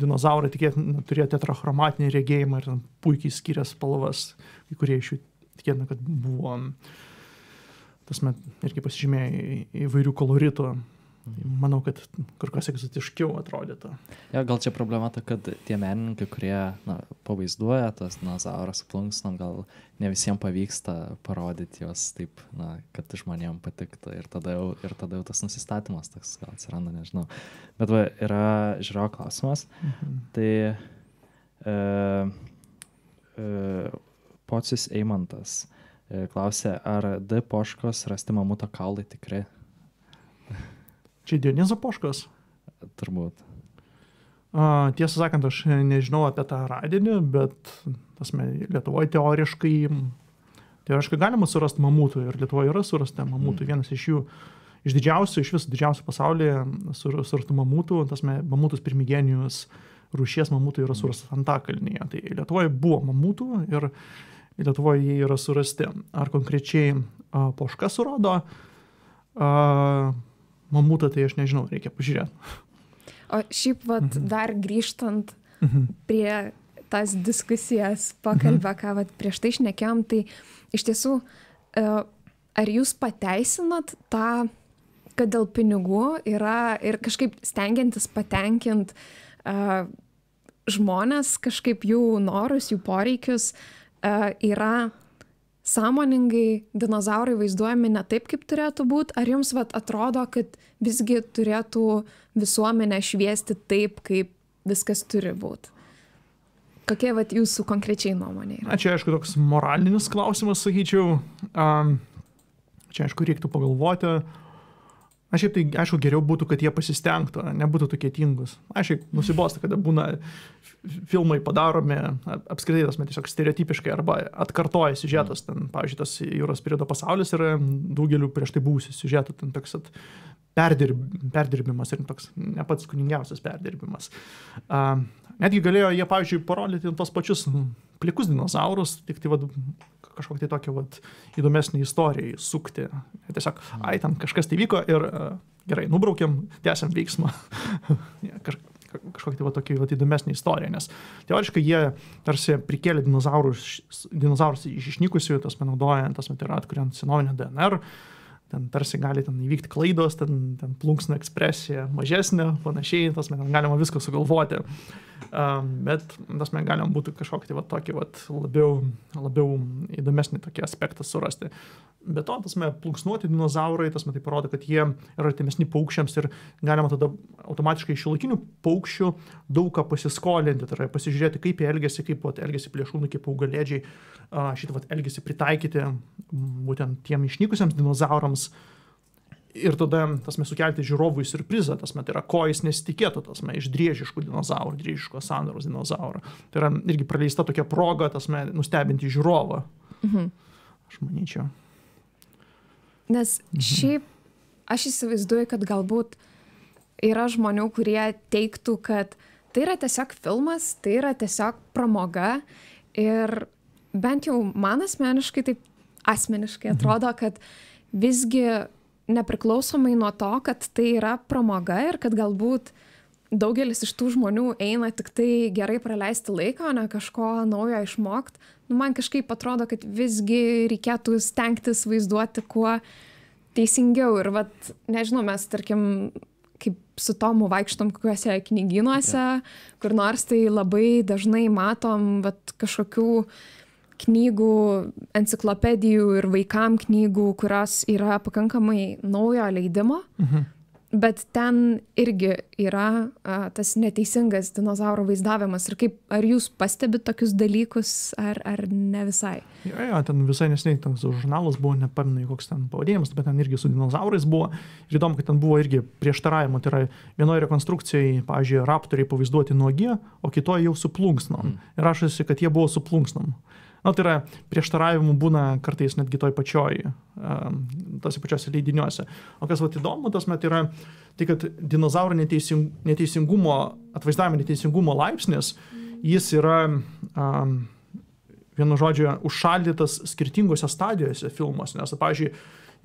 dinozaurai tikėtina turėjo tetrachromatinį regėjimą ir puikiai skiria spalvas, kai kurie iš jų tikėtina, kad buvo, tas met irgi pasižymėjo įvairių koloritų. Manau, kad kur kas egzotiškiau atrodytų. Ja, gal čia problema ta, kad tie menininkai, kurie na, pavaizduoja tos dinozaurus plunksnom, gal ne visiems pavyksta parodyti juos taip, na, kad žmonėms patiktų ir tada, jau, ir tada jau tas nusistatymas toks gal atsiranda, nežinau. Bet va, yra žiūro klausimas. Mhm. Tai e, e, Pocius Eimantas e, klausė, ar D poškos rasti mamuto kaulai tikrai? Čia Dionizo Poškos? Turbūt. A, tiesą sakant, aš nežinau apie tą radinį, bet tasme, Lietuvoje teoriškai, teoriškai galima surasti mamutų ir Lietuvoje yra surasta mamutų. Mm. Vienas iš jų, iš didžiausių, iš visų didžiausių pasaulyje surastų mamutų, tasme, mamutus pirmigenijus rūšies mamutų yra surastas Antakalnyje. Tai Lietuvoje buvo mamutų ir Lietuvoje jie yra surasti. Ar konkrečiai a, Poška surado? A, mamutą, tai aš nežinau, reikia pažiūrėti. O šiaip vat, mhm. dar grįžtant mhm. prie tas diskusijas, pokalbę, mhm. ką vat, prieš tai išnekėjom, tai iš tiesų, e, ar jūs pateisinat tą, kad dėl pinigų yra ir kažkaip stengiantis patenkinti uh, žmonės, kažkaip jų norus, jų poreikius, uh, yra sąmoningai dinozaurai vaizduojami ne taip, kaip turėtų būti, ar jums vat, atrodo, kad visgi turėtų visuomenę šviesti taip, kaip viskas turi būti? Kokie vat, jūsų konkrečiai nuomonė? Na, čia aišku toks moralinis klausimas, sakyčiau. Um, čia aišku reiktų pagalvoti. Aš šiaip tai, aišku, geriau būtų, kad jie pasistengtų, nebūtų tokie tingus. Aš šiaip nusibosta, kada būna filmai padaromi apskritai tas tiesiog stereotipiškai arba atkartoja siužetas. Ten, pavyzdžiui, tas jūros periodo pasaulis yra daugeliu prieš tai buvusių siužetų, ten toks at, perdirb, perdirbimas ir toks ne pats kuningiausias perdirbimas. Uh, netgi galėjo jie, pavyzdžiui, parodyti tos pačius plikus dinozaurus, tik tai vad kažkokią tai tokią vat, įdomesnį istoriją įsukti. Tiesiog, ai, ten kažkas tai vyko ir uh, gerai, nubraukiam, tęsiam veiksmą. Kaž, kažkokia tai va tokia va, įdomesnė istorija, nes teoriškai jie tarsi prikėlė dinozaurus, dinozaurus iš išnykusių, tas panaudojant, tas tai yra atkuriant senovinę DNR, ten tarsi gali ten įvykti klaidos, ten, ten plunksna ekspresija mažesnė, panašiai, tas man galima viską sugalvoti. Um, bet tas man galima būtų kažkokį tai va, tokį va, labiau, labiau įdomesnį tokį aspektą surasti. Be to, tas man plunksnuoti dinozaurai, tas man tai parodo, kad jie yra artimesni paukščiams ir galima tada automatiškai iš šiuolaikinių paukščių daug ką pasiskolinti, tai yra pasižiūrėti, kaip jie elgesi, kaip vat, elgesi plėšrūnai, kaip augalėdžiai, šitą vat, elgesį pritaikyti būtent tiem išnykusiems dinozaurams ir tada tas mes sukelti žiūrovui surprizą, tas met yra, ko jis nesitikėtų, tas mes iš driežiškų dinozaurų, driežiško sandaros dinozaurų. Tai yra irgi praleista tokia proga, tas mes nustebinti žiūrovą. Mhm. Aš manyčiau. Nes mhm. šiaip aš įsivaizduoju, kad galbūt yra žmonių, kurie teiktų, kad tai yra tiesiog filmas, tai yra tiesiog pramoga ir bent jau man asmeniškai taip asmeniškai mhm. atrodo, kad visgi nepriklausomai nuo to, kad tai yra pramoga ir kad galbūt daugelis iš tų žmonių eina tik tai gerai praleisti laiką, o ne kažko naujo išmokti, nu, man kažkaip atrodo, kad visgi reikėtų stengtis vaizduoti kuo teisingiau. Ir, vat, nežinau, mes, tarkim, kaip su Tomu vaikštom kokiuose knyginuose, kur nors tai labai dažnai matom vat, kažkokių uh, knygų, enciklopedijų ir vaikam knygų, kurios yra pakankamai naujo leidimo. Mhm. Bet ten irgi yra a, tas neteisingas dinozauro vaizdavimas. Ir kaip, ar jūs pastebit tokius dalykus, ar, ar ne visai? Jo, jo, ten visai nesiniai tas žurnalas buvo, nepaminu, koks ten pavadėjimas, bet ten irgi su dinozaurais buvo. Ir įdomu, kad ten buvo irgi prieštaravimo. Tai yra vienoje rekonstrukcijoje, pavyzdžiui, raptoriai pavaizduoti nuogie, o kitoje jau su plunksnom. Mm. Ir rašosi, kad jie buvo su plunksnom. Na, tai yra prieštaravimų būna kartais netgi toj pačioj, tose pačiose leidiniuose. O kas vat įdomu, tas met yra tai, kad dinozaurų neteising, neteisingumo, atvaizdavimo neteisingumo laipsnis, jis yra, um, vienu žodžiu, užšaldytas skirtingose stadijose filmuose. Nes, pavyzdžiui,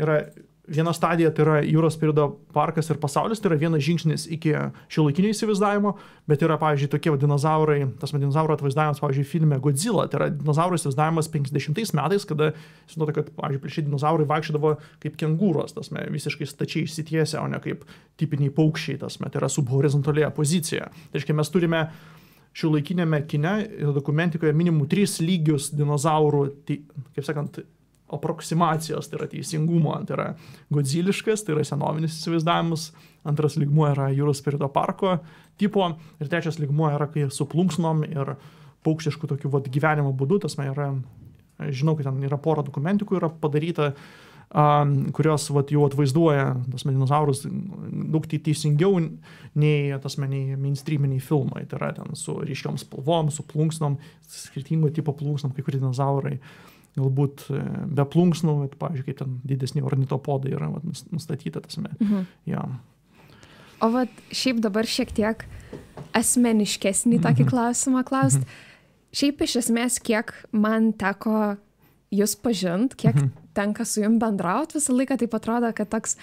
yra viena stadija tai yra jūros periodo parkas ir pasaulis, tai yra vienas žingsnis iki šiuolaikinio įsivaizdavimo, bet yra, pavyzdžiui, tokie dinozaurai, tas dinozauro atvaizdavimas, pavyzdžiui, filme Godzilla, tai yra dinozauro įsivaizdavimas 50 metais, kada, žinote, kad, pavyzdžiui, plėšiai dinozaurai vaikščiodavo kaip kengūros, tas me, visiškai stačiai įsitiesę, o ne kaip tipiniai paukščiai, tas me, tai yra subhorizontalėje pozicijoje. Tai reiškia, mes turime šiuolaikinėme kine ir dokumentikoje minimų tris lygius dinozaurų, tai, kaip sakant, aproksimacijos, tai yra teisingumo, tai yra godziliškas, tai yra senovinis įsivaizdavimas, antras lygmuo yra jūros periodo parko tipo ir trečias lygmuo yra kai su plunksnom ir paukštiškų tokių vat, gyvenimo būdų, tas man yra, žinau, kad ten yra pora dokumentikų yra padaryta, um, kurios vat, jau atvaizduoja tas dinozaurus daug teisingiau nei tas maniai mainstreaminiai filmai, tai yra ten su ryškiom spalvom, su plunksnom, skirtingo tipo plunksnom, kai kurie dinozaurai. Uh, galbūt e, be plunksnų, bet, pavyzdžiui, kaip ten didesni ornitopodai yra vat, nustatyta tasme. Mhm. Ja. O vat, šiaip dabar šiek tiek asmeniškesnį tokį mhm. klausimą klausti. Mhm. Šiaip iš esmės, kiek man teko jūs pažint, kiek mhm. tenka su jum bendrauti, visą laiką taip atrodo, kad toks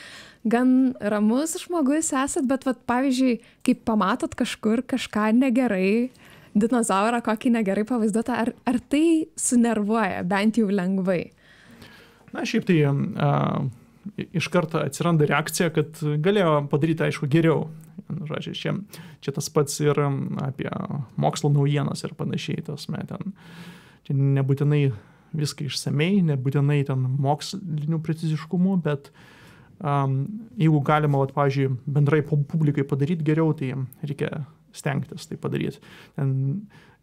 gan ramus žmogus esat, bet vat, pavyzdžiui, kai pamatot kažkur kažką negerai, dinozaurą kokį negerai pavaizduotą, ar, ar tai sunervuoja bent jau lengvai? Na, šiaip tai uh, iš karto atsiranda reakcija, kad galėjo padaryti, aišku, geriau. Žodžiu, čia, čia tas pats ir apie mokslo naujienas ir panašiai, tos metam. Čia nebūtinai viską išsamei, nebūtinai ten mokslinių preciziškumų, bet um, jeigu galima, vat, pavyzdžiui, bendrai publikai padaryti geriau, tai reikia stengtis tai padaryti. Ten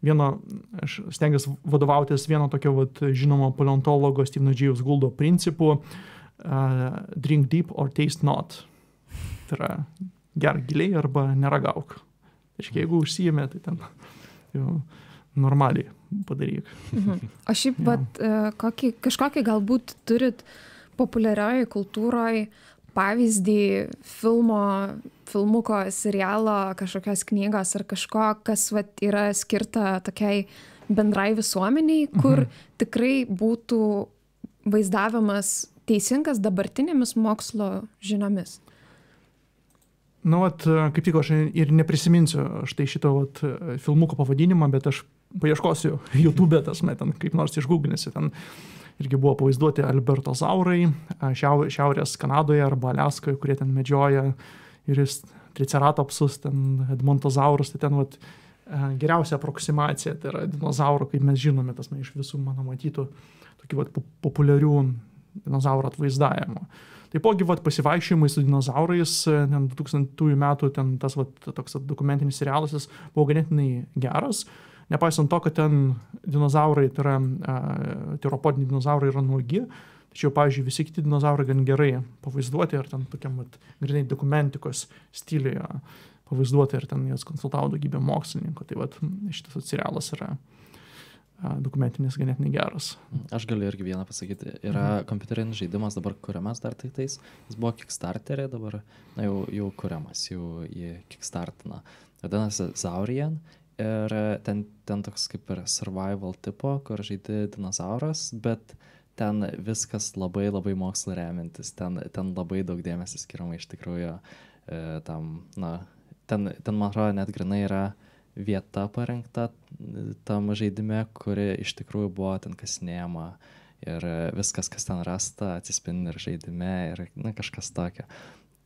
vieno, aš stengiuosi vadovautis vieno tokio vat, žinomo paleontologo Steveno Džiaus Guldo principu uh, drink deep or taste not. Tai yra ger giliai arba neragauk. Tai jeigu užsijėmė, tai ten jau normaliai padaryk. Mhm. O šiaip, bet, uh, kokį, kažkokį galbūt turit populiarioje kultūroje pavyzdį filmo filmuko, serialo, kažkokios knygos ar kažko, kas vat, yra skirta tokiai bendrai visuomeniai, kur mhm. tikrai būtų vaizdavimas teisingas dabartinėmis mokslo žiniomis. Nu, vat, kaip tik aš ir neprisiminsiu štai šito vat, filmuko pavadinimą, bet aš paieškosiu YouTube, tas metant, kaip nors išgūglinėsi. Ten irgi buvo pavaizduoti Alberto zaurai šiaurės Kanadoje arba Aliaskoje, kurie ten medžioja ir jis triceratopsus, ten Edmontozaurus, tai ten vat, geriausia aproksimacija, tai yra dinozaurų, kaip mes žinome, tas man iš visų mano matytų tokių vat, populiarių dinozaurų atvaizdavimų. Taipogi vat, pasivaikščiojimai su dinozaurais, 2000 metų ten tas vat, toks dokumentinis serialas buvo ganėtinai geras, nepaisant to, kad ten dinozaurai, tai yra teropodiniai dinozaurai yra nuogi, Tačiau, pavyzdžiui, visi kiti dinozaurai gan gerai pavaizduoti ir ten tokiam, grinai, dokumentikos stiliuje pavaizduoti ir ten jas konsultavo daugybė mokslininkų. Tai vat, šitas serialas yra dokumentinis ganėtinai geras. Aš galiu irgi vieną pasakyti. Yra mhm. kompiuterinis žaidimas dabar kuriamas dar tik tais. Jis buvo Kickstarterė, dabar na, jau, jau kuriamas, jau jį Kickstartina. Vadinasi Zaurian ir ten, ten toks kaip ir survival tipo, kur žaidži dinozauras, bet ten viskas labai labai mokslo remiantis, ten, ten labai daug dėmesio skiriama iš tikrųjų e, tam, na, ten, ten man atrodo net grinai yra vieta parengta tam žaidime, kuri iš tikrųjų buvo ten kasinėjama ir viskas, kas ten rasta, atsispindi ir žaidime ir na, kažkas tokio.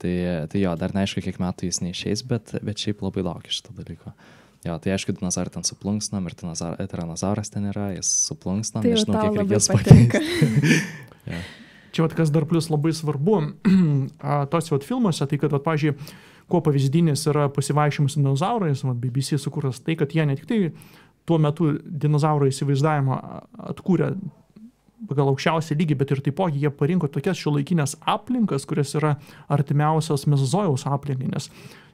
Tai, tai jo, dar neaišku, kiek metų jis neišeis, bet, bet šiaip labai laukiu šito dalyko. Uh, Jo, tai aišku, dinozaurai ten suplunksnam ir tiranozauras ten yra, jis suplunksnam, tai nežinau, kiek reikės pakeisti. ja. Čia, vat, kas dar plus labai svarbu, tos vat, filmuose, tai kad, vat, pažiūrėjau, kuo pavyzdinis yra pasivaikščiojimas su dinozaurais, vat, BBC sukūręs tai, kad jie ne tik tai tuo metu dinozauro įsivaizdavimą atkūrė pagal aukščiausią lygį, bet ir taipogi jie parinko tokias šiuolaikinės aplinkas, kurios yra artimiausios mezozojaus aplinkai, nes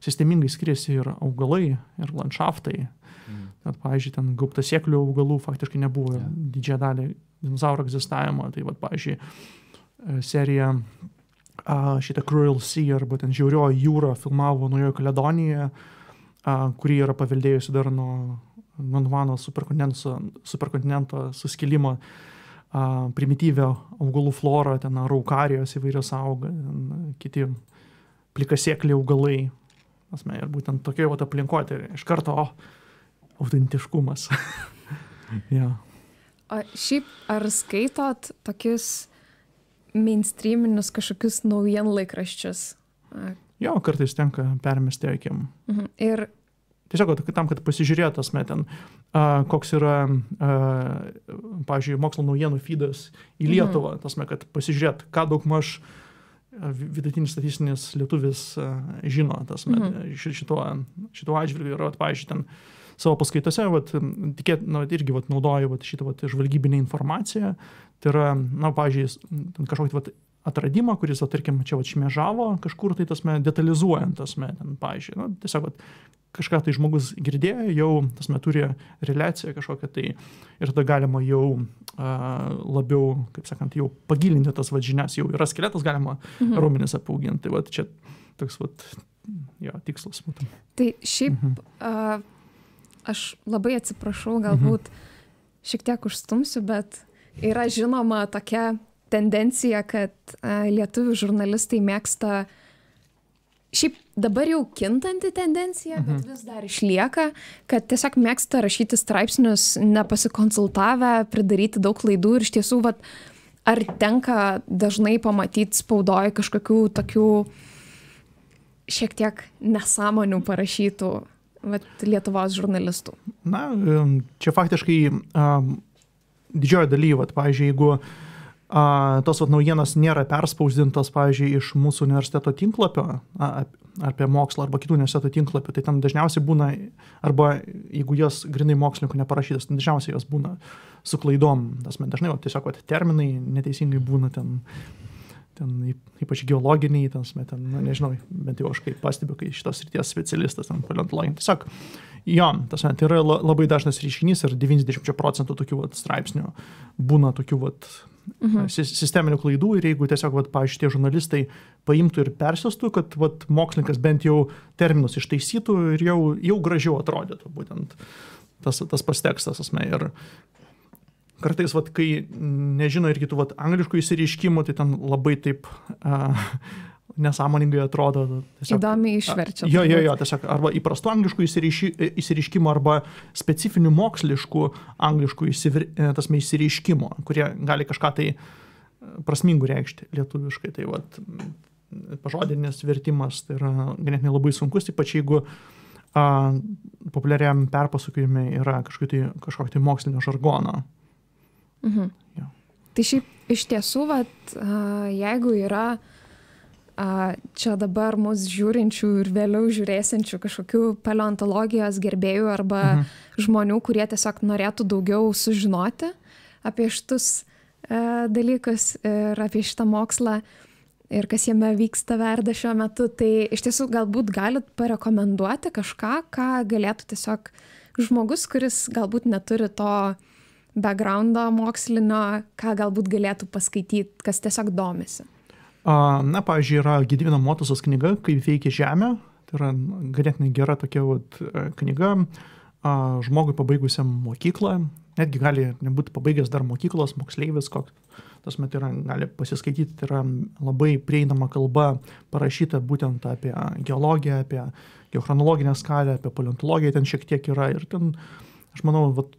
sistemingai skiriasi ir augalai, ir landšaftai. Mm. Net, pavyzdžiui, ten gauptasėklių augalų faktiškai nebuvo yeah. didžiąją dalį dinozauro egzistavimo. Tai, va, pavyzdžiui, e, serija šitą Cruel Sea arba ten Žiaurioji jūra filmavo Naujojo Kaledonijoje, kuri yra paveldėjusi dar nuo Gondvano superkontinento, superkontinento suskilimo primityvę augalų florą, ten raukarijos įvairios auga, ten, kiti plikasėkliai augalai. Asme, ir būtent tokioje vat aplinkoje, tai iš karto, o, autentiškumas. ja. O šiaip ar skaitot tokius mainstreaminius kažkokius naujienlaikraščius? Jo, kartais tenka permesti akim. mhm. Ir Tiesiog tam, kad pasižiūrėtas met ten, a, koks yra, pavyzdžiui, mokslo naujienų feedas į Lietuvą, mhm. tasme, kad pasižiūrėt, ką daug maž vidutinis statistinis lietuvis a, žino, tasme, mhm. šituo, šituo atžvilgiu yra, pavyzdžiui, ten savo paskaitose, vat, tikėt, na, irgi vat, naudoju vat, šitą vat, žvalgybinę informaciją. Tai yra, na, pavyzdžiui, ten kažkokį vat, atradimą, kuris, vat, tarkim, čia vat, šmėžavo kažkur tai tasme, detalizuojant tasme, ten, pavyzdžiui, na, tiesiog vat, kažką tai žmogus girdėjo, jau tasme, turi relaciją kažkokią tai ir tada galima jau a, labiau, kaip sakant, jau pagilinti tas vat, žinias, jau yra skeletas, galima mhm. raumenis apauginti. Tai vat, čia toks vat, jo, tikslas būtų. tai šiaip Mhm. a, aš labai atsiprašau, galbūt šiek tiek užstumsiu, bet yra žinoma tokia tendencija, kad lietuvių žurnalistai mėgsta Šiaip dabar jau kintanti tendencija, bet vis dar išlieka, kad tiesiog mėgsta rašyti straipsnius, nepasikonsultavę, pridaryti daug klaidų ir iš tiesų, vat, ar tenka dažnai pamatyti spaudoj kažkokių tokių šiek tiek nesąmonių parašytų vat, Lietuvos žurnalistų. Na, čia faktiškai um, didžioji daly, vat, pavyzdžiui, jeigu a, tos vat, naujienos nėra perspausdintos, pavyzdžiui, iš mūsų universiteto tinklapio a, ap- apie mokslą arba kitų universiteto tinklapių, tai ten dažniausiai būna, arba jeigu jos grinai mokslininkų neparašytas, tai dažniausiai jos būna su klaidom. Tas man dažnai vat, tiesiog vat, terminai neteisingai būna ten. Ten yp- ypač geologiniai, ten, ten, na, nežinau, bent jau aš kaip pastebiu, kai šitos ryties specialistas, ten paleontologija. Tiesiog, jo, tas, sme, tai yra la- labai dažnas reiškinys ir 90 procentų tokių vat, straipsnių būna tokių vat, mhm. sisteminių klaidų ir jeigu tiesiog, vat, pavyzdžiui, tie žurnalistai paimtų ir persistų, kad vat, mokslininkas bent jau terminus ištaisytų ir jau, jau gražiau atrodytų būtent tas, tas pats tekstas. Asme, ir kartais, vat, kai nežino ir kitų vat, angliškų įsireiškimų, tai ten labai taip a, nesąmoningai atrodo. Tiesiog, Įdomiai išverčia. Jo, jo, jo, tiesiog arba įprastų angliškų įsireiškimų, arba specifinių moksliškų angliškų įsivir- e, įsireiškimų, kurie gali kažką tai e, prasmingų reikšti lietuviškai. Tai vat, m, pažodinis vertimas tai yra ganėtinai labai sunkus, ypač jeigu a, populiariam perpasakojime yra kažkokio tai, kažkokio tai mokslinio žargono. Mhm. Jo. Tai šiaip iš tiesų, vat, jeigu yra čia dabar mus žiūrinčių ir vėliau žiūrėsiančių kažkokių paleontologijos gerbėjų arba mhm. žmonių, kurie tiesiog norėtų daugiau sužinoti apie šitus a, dalykus ir apie šitą mokslą ir kas jame vyksta verda šiuo metu, tai iš tiesų galbūt galit parekomenduoti kažką, ką galėtų tiesiog žmogus, kuris galbūt neturi to backgroundo mokslinio, ką galbūt galėtų paskaityti, kas tiesiog domisi. Na, pavyzdžiui, yra Gedivino Motusos knyga, kaip veikia Žemė. Tai yra ganėtinai gera tokia vat, e, knyga žmogui pabaigusiam mokyklą. Netgi gali nebūti pabaigęs dar mokyklos, moksleivis koks. Tas met yra, gali pasiskaityti, tai yra labai prieinama kalba parašyta būtent apie geologiją, apie geochronologinę skalę, apie paleontologiją ten šiek tiek yra. Ir ten, aš manau, vat,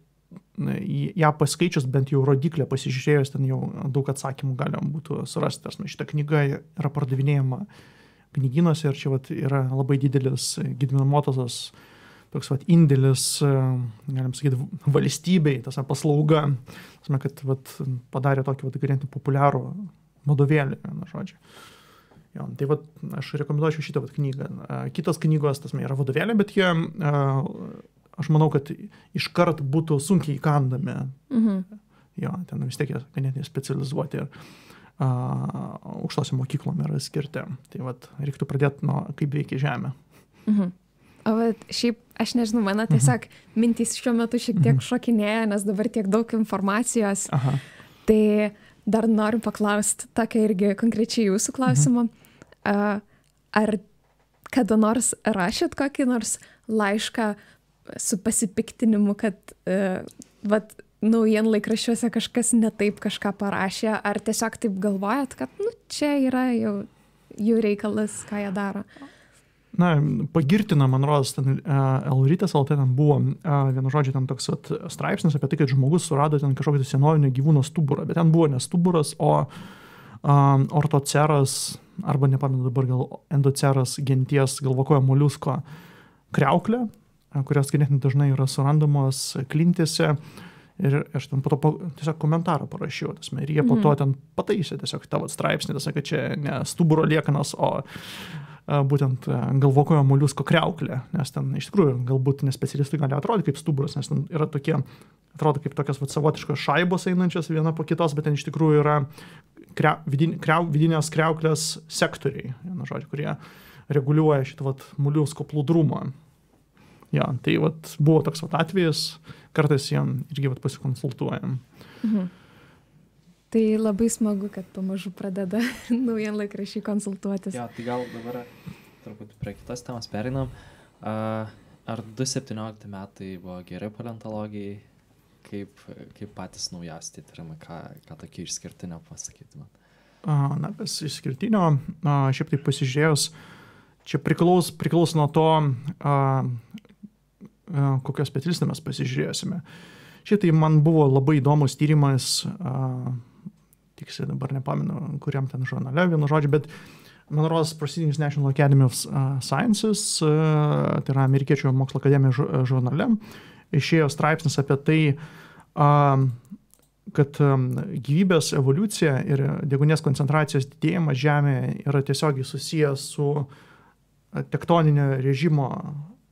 ją paskaičius bent jau rodiklę pasižiūrėjus, ten jau daug atsakymų galima būtų surasti. Tasme, šita knyga yra pardavinėjama knygynuose ir čia vat, yra labai didelis Gidmino Motozas toks vat, indėlis, e, galim sakyti, valstybei, tas paslauga, tasme, kad vat, padarė tokį vat, ganėtinai populiarų vadovėlį, na, žodžiu. Jo, tai vat, aš rekomenduočiau šitą vat, knygą. E, Kitos knygos, tas yra vadovėliai, bet jie, e, aš manau, kad iškart būtų sunkiai įkandami. Mhm. Jo, ten vis tiek ganėtinai specializuoti ir uh, aukštosiam mokyklom yra skirti. Tai vat, reiktų pradėti nuo kaip veikia Žemė. Mhm. O šiaip, aš nežinau, mano tiesiog mintys šiuo metu šiek tiek šokinėja, nes dabar tiek daug informacijos. Aha. Tai dar noriu paklausti tokia irgi konkrečiai jūsų klausimo. Mhm. Ar kada nors rašėt kokį nors laišką su pasipiktinimu, kad uh, vat, naujienlaikraščiuose kažkas ne taip kažką parašė, ar tiesiog taip galvojat, kad nu, čia yra jau jų reikalas, ką jie daro? Na, pagirtina, man rodos, ten Elrytas LT ten buvo, vienu žodžiu, ten toks at, straipsnis apie tai, kad žmogus surado ten kažkokį senovinį gyvūno stuburą, bet ten buvo ne stuburas, o um, ortoceras, arba nepamenu dabar gal endoceras genties galvokojo moliusko kreuklė, kurios ganėtinai dažnai yra surandamos klintėse. Ir aš ten po to po, tiesiog komentarą parašiau, tasme, ir jie po to mhm. ten pataisė tiesiog tavo straipsnį, tas, kad čia ne stuburo liekanas, o būtent galvokojo moliusko kreuklė, nes ten iš tikrųjų galbūt nespecialistai gali atrodyti kaip stuburas, nes ten yra tokie, atrodo kaip tokios vat, savotiškos šaibos einančios viena po kitos, bet ten iš tikrųjų yra kre, vidin, kreu, vidinės kreuklės sektoriai, vienu žodžiu, kurie reguliuoja šitą vat, moliusko plūdrumą. Ja, tai vat, buvo toks vat, atvejis, kartais jam irgi vat, pasikonsultuojam. Mhm. Tai labai smagu, kad pamažu pradeda naujienlaikrašiai konsultuotis. Jo, tai gal dabar truputį prie kitos temos perinam. Ar 2017 metai buvo geri paleontologijai? Kaip, kaip patys naujausi tyrimai, ką, ką tokį išskirtinio pasakytumėt? Na, kas išskirtinio, šiaip taip pasižiūrėjus, čia priklauso priklaus nuo to, kokią specialistą mes pasižiūrėsime. Šitai man buvo labai įdomus tyrimas, tiksliai dabar nepamenu, kuriam ten žurnale, vienu žodžiu, bet man rodos Proceedings National Academy of Sciences, tai yra amerikiečių mokslo akademijos žurnale, išėjo straipsnis apie tai, kad gyvybės evoliucija ir degunės koncentracijos didėjimas Žemėje yra tiesiogiai susijęs su tektoninio režimo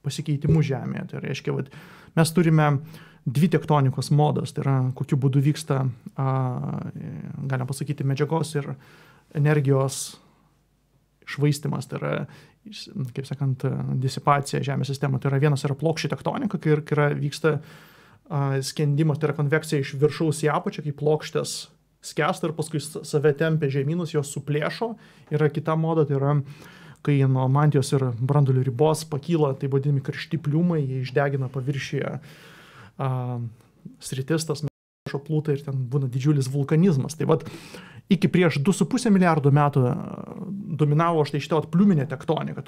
pasikeitimus Žemėje. Tai reiškia, kad mes turime dvi tektonikos modas, tai yra kokiu būdu vyksta, galima pasakyti, medžiagos ir energijos švaistimas, tai yra, kaip sakant, disipacija Žemės sistemoje. Tai yra vienas yra plokščių tektonika, kai yra, vyksta skendimas, tai yra konvekcija iš viršaus į apačią, kaip plokštės skęsta ir paskui save tempia žemynus, jos suplėšo. Yra kita moda, tai yra kai nuo mantijos ir brandulio ribos pakyla taip vadinami karšti pliumai, jie išdegina paviršyje sritis, tas mešo plūta ir ten būna didžiulis vulkanizmas. Tai vad iki prieš 2,5 milijardo metų dominavo štai šitą pliuminę tektoniką.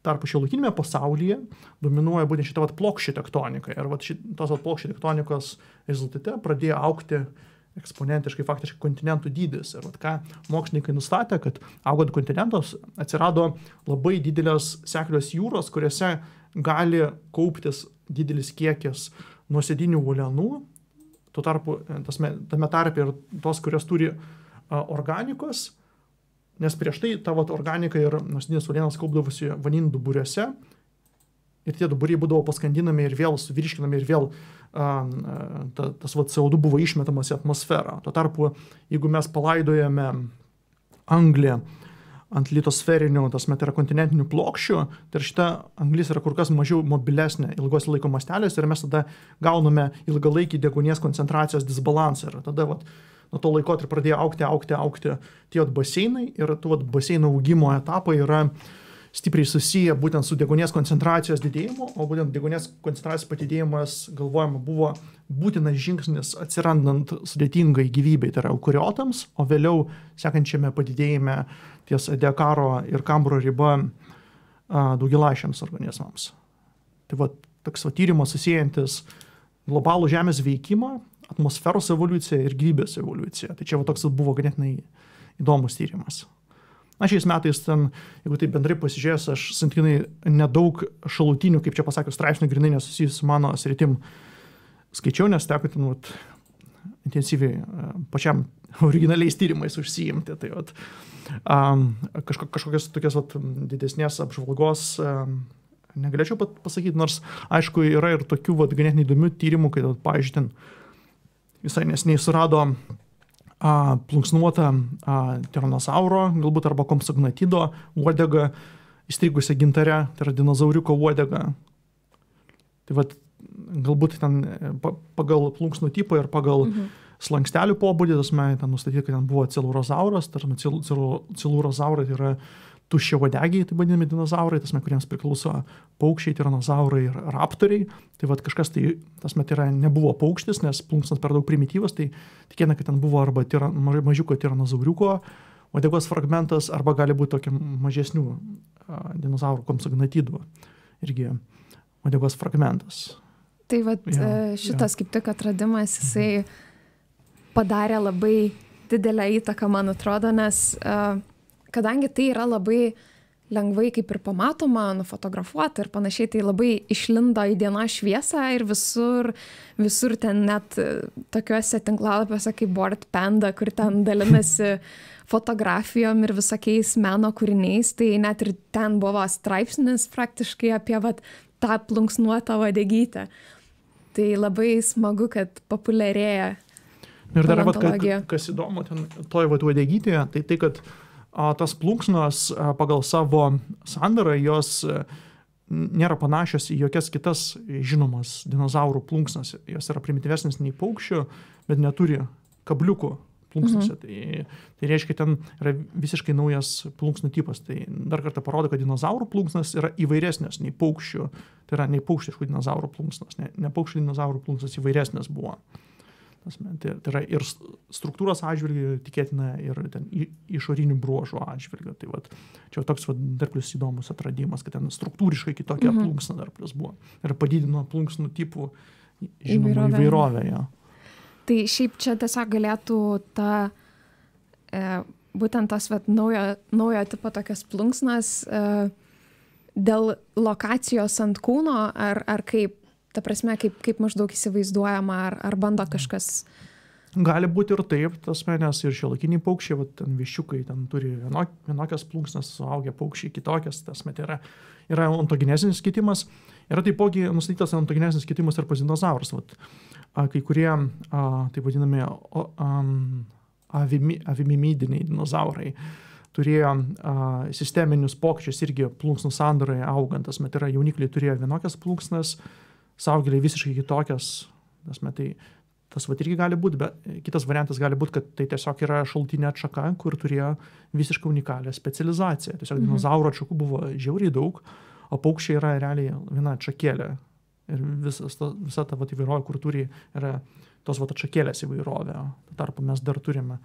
Tarpu šiuolaikinėme pasaulyje dominuoja būtent šitą plokščią tektoniką. Ir vat šitos plokščių tektonikos rezultate pradėjo aukti uh, eksponentiškai faktiškai kontinentų dydis. Ir ką mokslininkai nustatė, kad augant kontinentos atsirado labai didelės seklios jūros, kuriuose gali kauptis didelis kiekis nuosėdinių uolienų, tuo tarpu tasme, tame tarpe ir tos, kurios turi a, organikos, nes prieš tai tavo organika ir nuosėdinės uolienos kaupdavosi vanindų duburiuose ir tie duburiai būdavo paskandinami ir vėl suvirškinami ir vėl uh, ta, tas va, CO2 buvo išmetamas į atmosferą. Tuo tarpu, jeigu mes palaidojame anglį ant litosferinių, tas met yra kontinentinių plokščių, tai šita anglis yra kur kas mažiau mobilesnė ilgos laiko mastelės ir mes tada gauname ilgalaikį degunės koncentracijos disbalansą. Ir tada vat, nuo to laiko ir pradėjo aukti, aukti, aukti tie baseinai ir tų vat, baseino augimo etapai yra uh, stipriai susiję būtent su degonės koncentracijos didėjimu, o būtent degonės koncentracijos padidėjimas, galvojama, buvo būtinas žingsnis atsirandant sudėtingai gyvybei, tai yra eukariotams, o vėliau sekančiame padidėjime ties dekaro ir kambro riba daugialaišiams organizmams. Tai va, toks va tyrimas susijantis globalų Žemės veikimą, atmosferos evoliuciją ir gyvybės evoliuciją. Tai čia va toks buvo ganėtinai įdomus tyrimas. Na, šiais metais ten, jeigu tai bendrai pasižiūrės, aš santykinai nedaug šalutinių, kaip čia pasakiau, straipsnių grinai nesusijusių su mano sritim skaičiau, nes teko ten vat, intensyviai e, pačiam originaliais tyrimais užsiimti. Tai vat, um, kažko, kažkokios tokios vat, didesnės apžvalgos um, negalėčiau pat pasakyti, nors aišku yra ir tokių vat, ganėtinai įdomių tyrimų, kai, vat, pavyzdžiui, ten visai nesiniai surado a, plunksnuotą tiranosauro, galbūt arba komsagnatido uodegą įstrigusią gintarę, tai yra dinozauriuko uodegą. Tai vad, galbūt ten pagal plunksnų tipą ir pagal mhm. slankstelių pobūdį, tas mes ten nustatyti, kad ten buvo cilurozauras, tarsi cilurozaurai tai yra tuščia vadegiai, tai vadinami dinozaurai, tas mes, kuriems priklauso paukščiai, tiranozaurai ir raptoriai. Tai vad kažkas tai, tas met yra, nebuvo paukštis, nes plunksnas per daug primityvas, tai tikėtina, kad ten buvo arba tira, mažiuko tiranozauriuko uodegos fragmentas, arba gali būti tokia mažesnių a, dinozaurų komsagnatidų irgi uodegos fragmentas. Tai vat, ja, šitas ja. kaip tik atradimas, jisai mhm padarė labai didelę įtaką, man atrodo, nes uh, kadangi tai yra labai lengvai kaip ir pamatoma, nufotografuota ir panašiai, tai labai išlindo į dienos šviesą ir visur, visur ten net tokiuose tinklalapiuose kaip Board Panda, kur ten dalinasi fotografijom ir visokiais meno kūriniais, tai net ir ten buvo straipsnis praktiškai apie vat, tą plunksnuotą vadegytę. Tai labai smagu, kad populiarėja Ir dar, vat, kas įdomu, ten toj vat uodegytėje, tai tai, kad a, tas plunksnos pagal savo sandarą jos nėra panašios į jokias kitas žinomas dinozaurų plunksnas. Jos yra primityvesnės nei paukščių, bet neturi kabliukų plunksnose. Mhm. Tai, tai reiškia, ten yra visiškai naujas plunksnų tipas. Tai dar kartą parodo, kad dinozaurų plunksnas yra įvairesnės nei paukščių. Tai yra nei paukštiškų dinozaurų plunksnas. Ne, ne paukščių dinozaurų plunksnas įvairesnės buvo. Tai, tai yra ir struktūros atžvilgių tikėtina, ir išorinių bruožų atžvilgių. Tai vat, čia toks vat, dar plus įdomus atradimas, kad ten struktūriškai kitokia mhm. plunksna dar plus buvo. Ir padidino plunksnų tipų žinoma, įvairovę. Ja. Tai šiaip čia tiesiog galėtų ta, e, būtent tas vat, naujo, naujo tipo tokias plunksnas e, dėl lokacijos ant kūno, ar, ar kaip ta prasme, kaip, kaip maždaug įsivaizduojama, ar, ar bando kažkas. Gali būti ir taip, tas menės ir šiolakiniai paukščiai, va, ten viščiukai, ten turi vienok, vienokias plunksnas, suaugę paukščiai kitokias, tas met yra, yra ontogenesinis kitimas, yra taipogi nustatytas ontogenesinis kitimas pas dinozaurus. A, kai kurie, a, taip vadinami, o, um, avimi, avimimidiniai dinozaurai turėjo a, sisteminius pokyčius irgi plunksnų sandarai augantas, bet yra jaunikliai turėjo vienokias plunksnas, saugėliai visiškai kitokios. Tasme, tai tas va irgi gali būti, bet kitas variantas gali būti, kad tai tiesiog yra šaltinė atšaka, kur turėjo visiškai unikalią specializaciją. Tiesiog mhm. dinozauro atšakų buvo žiauriai daug, o paukščiai yra realiai viena atšakėlė. Ir visas, ta, visa ta vat, įvairovė, kur turi, yra tos vat, atšakėlės įvairovė. Tuo tarpu mes dar turime,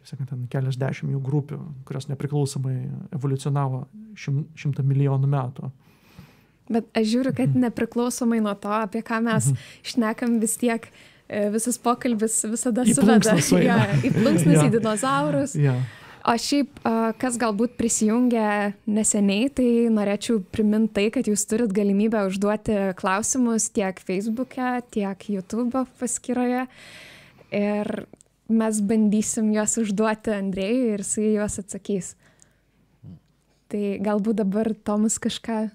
kaip sakant, keliasdešimt jų grupių, kurios nepriklausomai evoliucionavo šim, šimtą milijonų metų. Bet aš žiūriu, kad mhm. nepriklausomai nuo to, apie ką mes mhm. šnekam, vis tiek e, visas pokalbis visada į suveda ja, į plunksnas, ja. į dinozaurus. Ja. O šiaip, kas galbūt prisijungia neseniai, tai norėčiau priminti tai, kad jūs turit galimybę užduoti klausimus tiek Facebook'e, tiek YouTube paskyroje. Ir mes bandysim juos užduoti Andrėjui ir jisai juos atsakys. Tai galbūt dabar Tomas kažką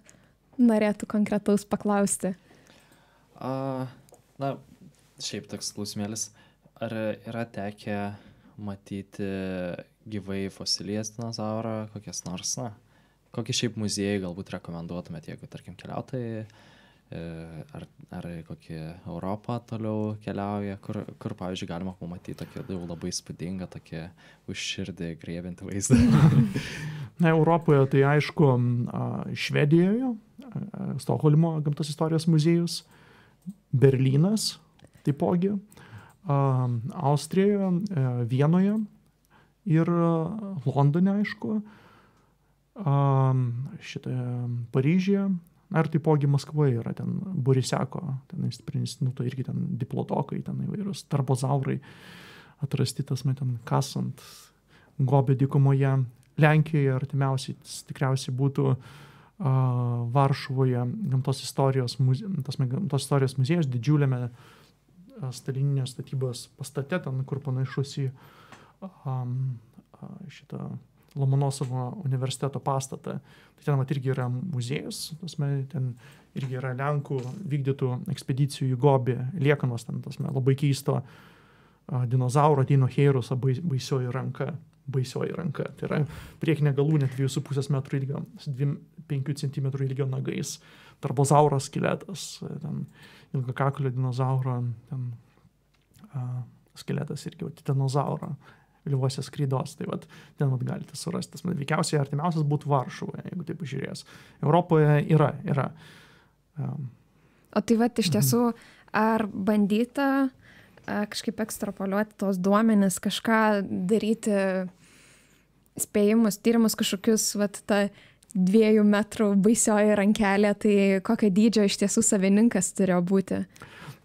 norėtų konkretaus paklausti? A, na, šiaip toks klausimėlis. Ar yra tekę matyti gyvai fosilijas dinozaurą, kokias nors, na, kokį šiaip muziejų galbūt rekomenduotumėte, jeigu, tarkim, keliautojai, ar, ar kokį Europą toliau keliauja, kur, kur, pavyzdžiui, galima pamatyti tokį jau labai spūdingą, tokį užširdį grėbinti vaizdą. Na, Europoje tai aišku, Švedijoje Stokholmo gamtos istorijos muziejus, Berlynas taipogi, Austrijoje, Vienoje ir Londone, aišku, šitoje Paryžyje, na ir taipogi Maskvoje yra ten Boriseko, ten instituto irgi ten diplotokai, ten įvairūs tarbozaurai atrasti tas metin kasant Gobė dykumoje. Lenkijoje artimiausiai tikriausiai būtų uh, Varšuvoje gamtos istorijos, muzie, tas, gamtos istorijos muziejus didžiuliame stalininės statybos pastate, ten kur panašus į um, šitą Lomonosovo universiteto pastatą. Tai ten mat irgi yra muziejus, tasme, ten irgi yra Lenkų vykdytų ekspedicijų į Gobį liekanos, ten tasme, labai keisto dinozauro Tino Heiruso baisioji ranka baisioji ranka. Tai yra priekinė galūnė 2,5 m ilgio, 5 cm ilgio nagais, tarbozauro skeletas, ilgakaklio dinozauro, ten a, skeletas irgi, va, titanozauro Lvivuose skraidos, tai vat, ten vat, galite surasti. Veikiausiai artimiausias būtų Varšuvoje, jeigu taip pažiūrės. Europoje yra, yra. Um, o tai va, iš tiesų, ar bandyta kažkaip ekstrapoliuoti tos duomenis, kažką daryti, spėjimus, tyrimus kažkokius, va, ta dviejų metrų baisioji rankelė, tai kokio dydžio iš tiesų savininkas turėjo būti.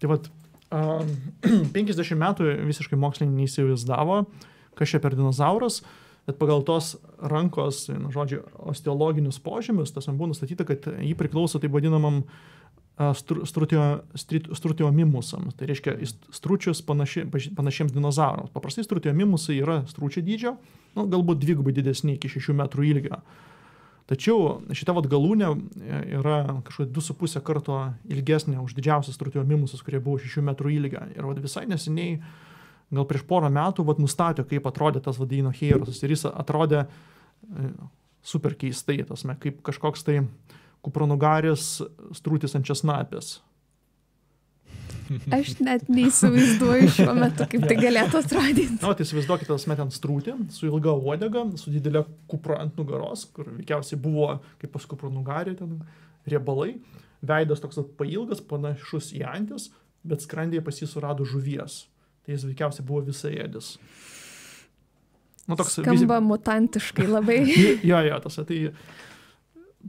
Tai vad, 50 metų visiškai mokslininkai neįsivaizdavo, kas čia per dinozauras, bet pagal tos rankos, nu, žodžiu, osteologinius požymius, tas man buvo nustatyta, kad jį priklauso taip vadinamam strutiomimusams. Tai reiškia stručius panaši, panašiems dinozaurams. Paprastai strutiomimusai yra stručio dydžio, nu, galbūt dvigubai didesni iki 6 metrų ilgio. Tačiau šita vad galūnė e, yra kažkokia 2,5 karto ilgesnė už didžiausias strutiomimusus, kurie buvo 6 metrų ilgio. Ir vad visai neseniai uh, gal prieš porą metų vat, nustatė, kaip atrodė tas vadino Heirosas. Ir jis atrodė e, super keistai, tasme, kaip kažkoks tai kupronugaris strūtis ant česnapės. Aš net neįsivaizduoju šiuo metu, kaip tai galėtų atrodyti. Na, tai įsivaizduokite, tas metant strūtį su ilga uodega, su didelė kupra ant nugaros, kur veikiausiai buvo, kaip pas kupronugarį, ten riebalai, veidas toks pailgas, panašus į antis, bet skrandėje pas jį surado žuvies tai jis veikiausiai buvo visai ėdis. Nu, toks, Skamba vis... mutantiškai labai. jo, jo, tas, tai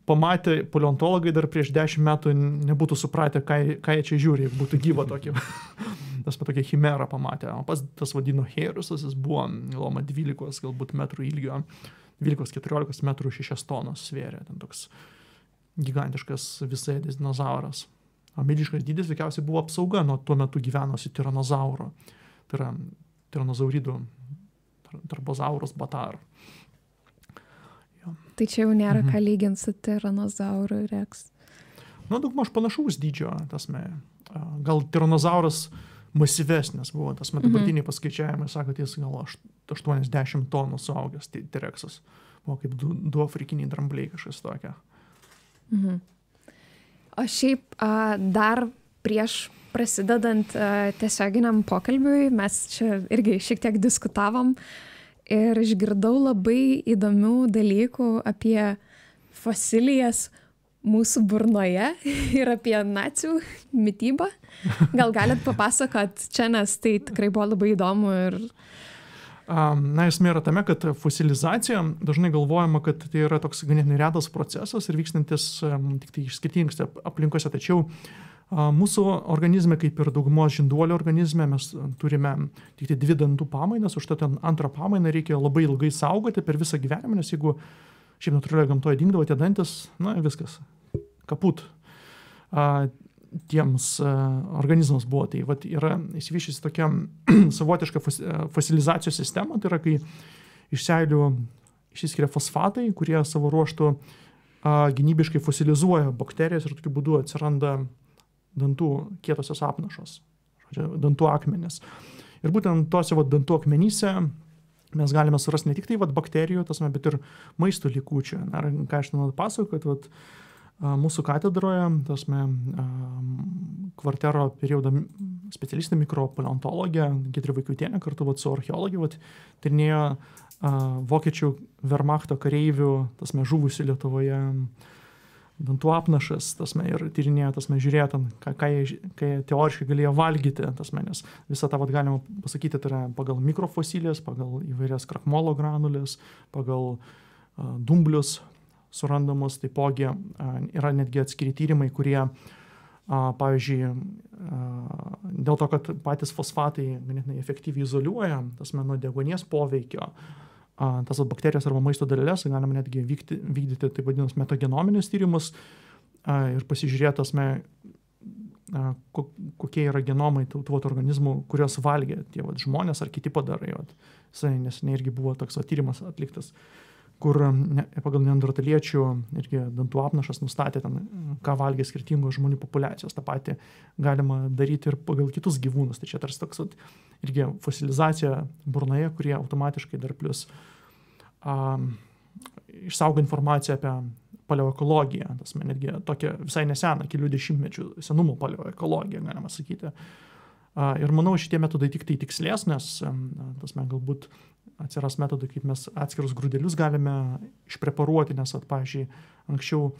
pamatė paleontologai dar prieš dešimt metų nebūtų supratę, ką, ką jie čia žiūri, būtų gyva tokia. tas pat tokia chimera pamatė. O pas tas vadino Herusas, jis buvo, galoma, 12 galbūt metrų ilgio, 12-14 metrų 6 tonos svėrė. Ten toks gigantiškas visai dinozauras. O milžiškas dydis veikiausiai buvo apsauga nuo tuo metu gyvenusi tiranozauro tai yra tiranozauridų tarbozaurus batar. Jo. Tai čia jau nėra mhm. ką lyginti su tiranozauru reks. Na, daugmaž panašaus dydžio, tasme. Gal tiranozauras masyvesnis buvo, tas dabartiniai mhm. paskaičiavimai, sako, jis gal 80 tonų suaugęs T-Rexas. Buvo kaip du, du afrikiniai drambliai kažkas tokia. Mhm. O šiaip a, dar prieš prasidedant uh, tiesioginiam pokalbiui, mes čia irgi šiek tiek diskutavom ir išgirdau labai įdomių dalykų apie fosilijas mūsų burnoje ir apie nacijų mytybą. Gal galit papasakot čia, nes tai tikrai buvo labai įdomu ir Na, esmė yra tame, kad fosilizacija dažnai galvojama, kad tai yra toks ganėtinai retas procesas ir vykstantis tik tai skirtingose aplinkose, tačiau uh, Mūsų organizme, kaip ir daugumos žinduolio organizme, mes turime tik tai dvi dantų pamainas, užtat antrą pamainą reikia labai ilgai saugoti per visą gyvenimą, nes jeigu šiaip natūralioje gamtoje dingdavo tie dantis, na viskas, kaput. A, tiems a, organizmams buvo. Tai vat, yra įsivyšusi tokia savotiška fos, fosilizacijos sistema, tai yra kai iš seilių išsiskiria fosfatai, kurie savo ruoštų a, gynybiškai fosilizuoja bakterijas ir tokiu būdu atsiranda dantų kietosios apnašos, žodžiu, dantų akmenis. Ir būtent tose vat, dantų akmenyse mes galime surasti ne tik tai vat, bakterijų, tasme, bet ir maisto likučių. Ar ką aš noriu pasakoti, kad vat, mūsų katedroje, tasme, kvartero periodo specialistė mikropaleontologė Gitri Vaikutienė kartu vat, su archeologija vat, tyrinėjo vokiečių Wehrmachto kareivių, tasme, žuvusių Lietuvoje dantų apnašas, tasme, ir tyrinėjo, tasme, žiūrėjo, ten, ką, ką, jie, ką jie teoriškai galėjo valgyti, tasme, nes visą tą, vad galima pasakyti, tai yra pagal mikrofosilijas, pagal įvairias krakmolo granulės, pagal uh, dumblius surandamus, taipogi uh, yra netgi atskiri tyrimai, kurie, uh, pavyzdžiui, dėl to, kad patys fosfatai ganėtinai efektyviai izoliuoja, tasme, nuo degonės poveikio, tas bakterijas arba maisto daleles, galima netgi vykti, vykdyti taip vadinamus metagenominius tyrimus ir pasižiūrėti, tasme, kokie yra genomai tų, tų organizmų, kuriuos valgė tie vat, žmonės ar kiti padarai. Neseniai irgi buvo toks vat, tyrimas atliktas, kur ne, pagal neandertaliečių irgi dantų apnašas nustatė, ten, ką valgė skirtingos žmonių populiacijos. Ta pati galima daryti ir pagal kitus gyvūnus. Tai čia tarsi toks vat, irgi fosilizacija burnoje, kurie automatiškai dar plus uh, um, išsaugo informaciją apie paleoekologiją, tas man netgi tokia visai nesena, kelių dešimtmečių senumo paleoekologiją, galima sakyti. Ir manau, šitie metodai tik tai tikslės, nes tas mes galbūt atsiras metodai, kaip mes atskirus grūdelius galime išpreparuoti, nes, at, pavyzdžiui, anksčiau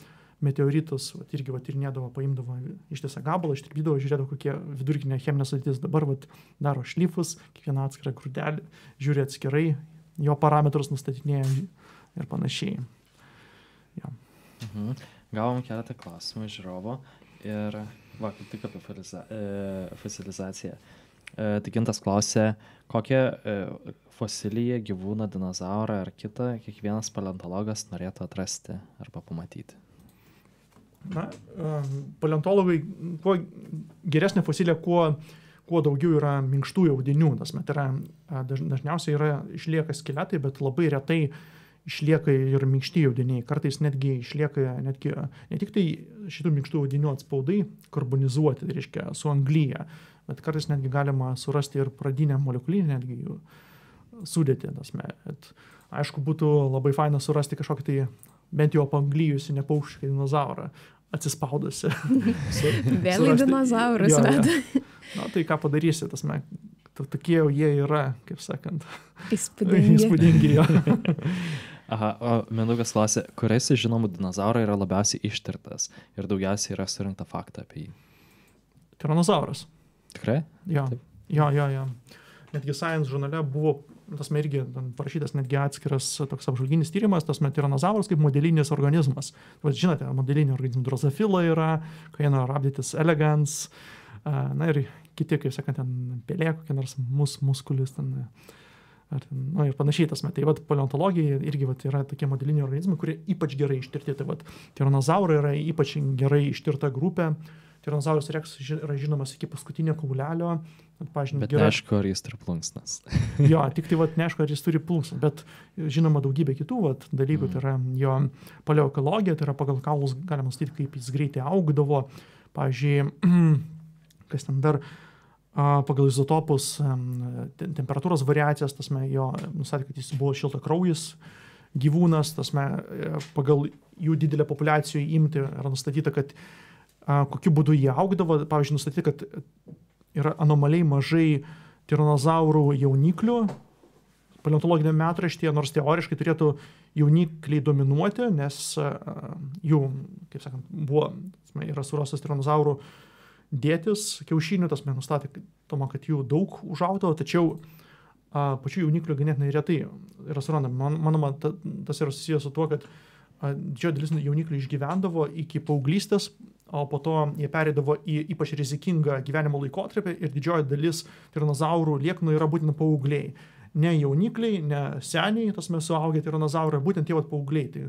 meteoritus, vat, irgi vat, tyrinėdavo, paimdavo ištisą gabalą, ištirpydavo, žiūrėdavo, kokie vidurkinė cheminė sudėtis. Dabar vat, daro šlifus, kiekvieną atskirą grūdelį, žiūri atskirai, jo parametrus nustatinėja ir panašiai. Mhm. Gavom keletą klausimų iš žiūrovo ir va, kaip tik apie e, fosilizaciją. E, gintas klausė, kokią e, fosiliją, gyvūną, dinozaurą ar kitą kiekvienas paleontologas norėtų atrasti arba pamatyti. Na, em, paleontologai, kuo geresnė fosilė, kuo, kuo daugiau yra minkštųjų audinių. Tas met yra, dažniausiai yra, išlieka skeletai, bet labai retai išlieka ir minkšti audiniai. Kartais netgi išlieka netgi, ne tik tai šitų minkštų audinių atspaudai karbonizuoti, tai reiškia suanglyje, bet kartais netgi galima surasti ir pradinę molekulinę netgi jų sudėtį. tas me- bet Aišku, būtų labai faina surasti kažkokį tai bent jau apanglyjusi nepaušką dinozaurą atsispaudusi. Su- Vėl į dinozaurus veda. Na tai ką padarysi, tas me, to- tokie jau jie yra, kaip sakant, Įspūdingi. įspūdingi jo. Aha, o Mindaugas klausė, kuris iš žinomų dinozaurų yra labiausiai ištirtas ir daugiausiai yra surinkta faktą apie jį. Tiranozauras. Tikrai? Jo, Taip. jo, jo, jo. Netgi Science žurnale buvo, tas irgi parašytas netgi atskiras toks apžvalginis tyrimas, tas met tiranozauras kaip modelinis organizmas. Vat žinote, modelinį organizmą drozofila yra, kaino rabditis elegans, na ir kiti, kaip sakant, ten pelė, kokie nors mus, muskulis ten. Ar, ten, nu, ir panašiai tas metai. Vat paleontologija irgi vat, yra tokie modeliniai organizmai, kurie ypač gerai ištirti. Tai vat tiranozaurai yra ypač gerai ištirta grupė. Tiranozauras rex ži- yra žinomas iki paskutinio kaulelio. Pavyzdžiui, Bet yra- neaišku, ar jis turi plunksnas. Jo, tik tai vat, neaišku, ar jis turi pulsą, bet žinoma daugybė kitų vat, dalykų. Mhm. Tai yra jo paleoekologija, tai yra pagal kaulus galima nustatyti, kaip jis greitai augdavo. Pavyzdžiui, kas ten dar pagal izotopus, em, te- temperatūros variacijas, tas me jo nustatė, kad jis buvo šilta kraujas gyvūnas, tas me pagal jų didelę populiacijų imti yra nustatyta, kad a, kokiu būdu jie augdavo. Pavyzdžiui, nustatyta, kad yra anomaliai mažai tiranozaurų jauniklių paleontologiniame metraštyje, nors teoriškai turėtų jaunikliai dominuoti, nes a, jų, kaip sakant, buvo, yra surastas tiranozaurų dėtis kiaušinių, tas mes nustatė, toma, kad jų daug užaudavo, tačiau a, pačių jauniklių ganėtinai retai yra surandama. Man, manoma, ta, tas yra susijęs su tuo, kad a, didžioji dalis jauniklių išgyvendavo iki paauglystės, o po to jie perėdavo į ypač rizikingą gyvenimo laikotarpį ir didžioji dalis tiranozaurų lieknų yra būtent paaugliai. Ne jaunikliai, ne seniai, tas mes suaugę tiranozaurai, būtent tie paaugliai. Tai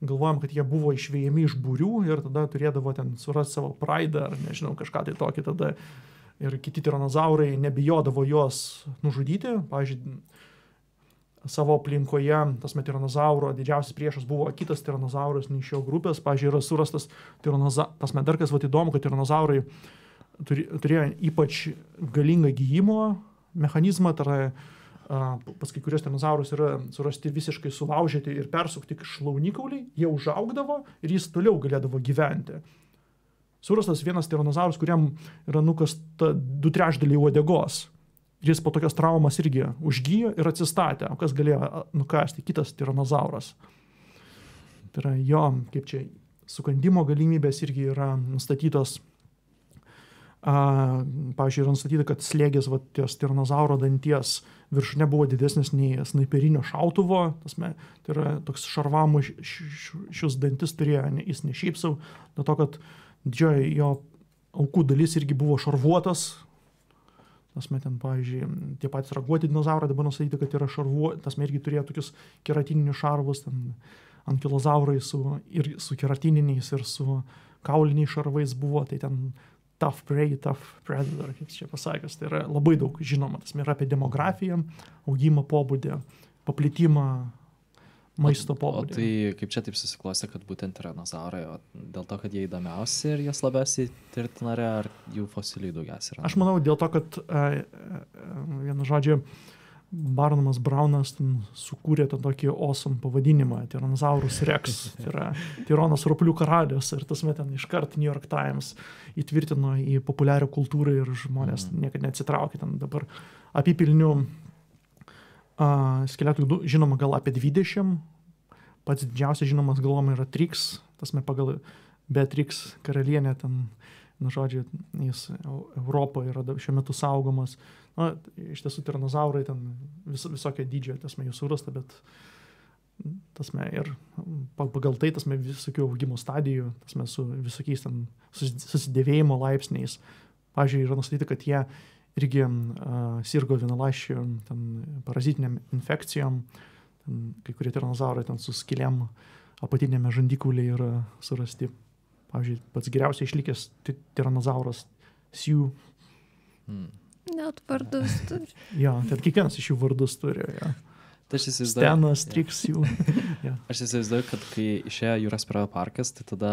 galvojam, kad jie buvo išvėjami iš būrių ir tada turėdavo ten surasti savo praidą ar nežinau kažką tai tokį tada. Ir kiti tiranozaurai nebijodavo juos nužudyti. Pavyzdžiui, savo aplinkoje tas metiranozauro didžiausias priešas buvo kitas tiranozauras ne iš jo grupės. Pavyzdžiui, yra surastas tiranoza... tas medarkas, vad įdomu, kad tiranozaurai turėjo ypač galingą gyjimo mechanizmą, tai yra pas kai kurios dinozaurus yra surasti visiškai sulaužyti ir persukti šlaunikauliai, jie užaugdavo ir jis toliau galėdavo gyventi. Surastas vienas tiranozaurus, kuriam yra nukasta du trečdaliai uodegos. Ir jis po tokios traumas irgi užgyjo ir atsistatė. O kas galėjo nukasti? Kitas tiranozauras. Tai yra jo, kaip čia, sukandimo galimybės irgi yra nustatytos A, pavyzdžiui, yra nustatyta, kad slėgis va, ties tiranozauro danties viršūnė buvo didesnis nei snaiperinio šautuvo. Tasme, tai yra toks šarvamų šius dantis turėjo, ne, jis ne šiaip savo, dėl to, kad didžioji jo aukų dalis irgi buvo šarvuotas. Tasme, ten, pavyzdžiui, tie patys raguoti dinozaurai dabar nustatyti, kad yra šarvuoti, tasme irgi turėjo tokius keratininius šarvus, ten ankilozaurai su, ir su keratininiais, ir su kauliniais šarvais buvo, tai ten tough prey, tough predator, kaip čia pasakęs. Tai yra labai daug žinoma, tas yra apie demografiją, augimo pobūdį, paplitimą, maisto pobūdį. tai kaip čia taip susiklostė, kad būtent tiranozaurai, dėl to, kad jie įdomiausi ir jas labiausiai tirti norėjo, ar jų fosilijų daugiausiai yra? Aš manau dėl to, kad, vienu žodžiu, Barnamas Braunas sukūrė tą tokį awesome pavadinimą - Tyrannosaurus Rex. Tai yra Tyronas Roplių karalius. Ir tas met ten iškart New York Times įtvirtino į populiarią kultūrą ir žmonės Mhm. niekada neatsitraukė. Ten dabar apipilnių uh, skeletų žinoma gal apie 20. Pats didžiausias žinomas galvoma yra Trix. Tas met pagal Beatrix karalienė ten, nu žodžiu, jis Eu- Europoje yra šiuo metu saugomas. Na, iš tiesų tiranozaurai ten vis, visokio dydžio, tasme, jų surasta, bet tasme ir pa- pagal tai, tasme, visokių augimo stadijų, tasme, su visokiais ten susi- susidėvėjimo laipsniais. Pavyzdžiui, yra nustatyta, kad jie irgi uh, sirgo vienalaiščių ten parazitiniam infekcijom, ten, kai kurie tiranozaurai ten su skiliam apatinėme žandikaulyje yra surasti. Pavyzdžiui, pats geriausiai išlikęs ti- tiranozauras Siu. Mm. Net vardus turi. Jo, ten kiekvienas iš jų vardus turi. Ja. Tai aš įsivaizduoju, Stenas, Triks, jų. aš įsivaizduoju, kad kai išėjo jūros prie parkas, tai tada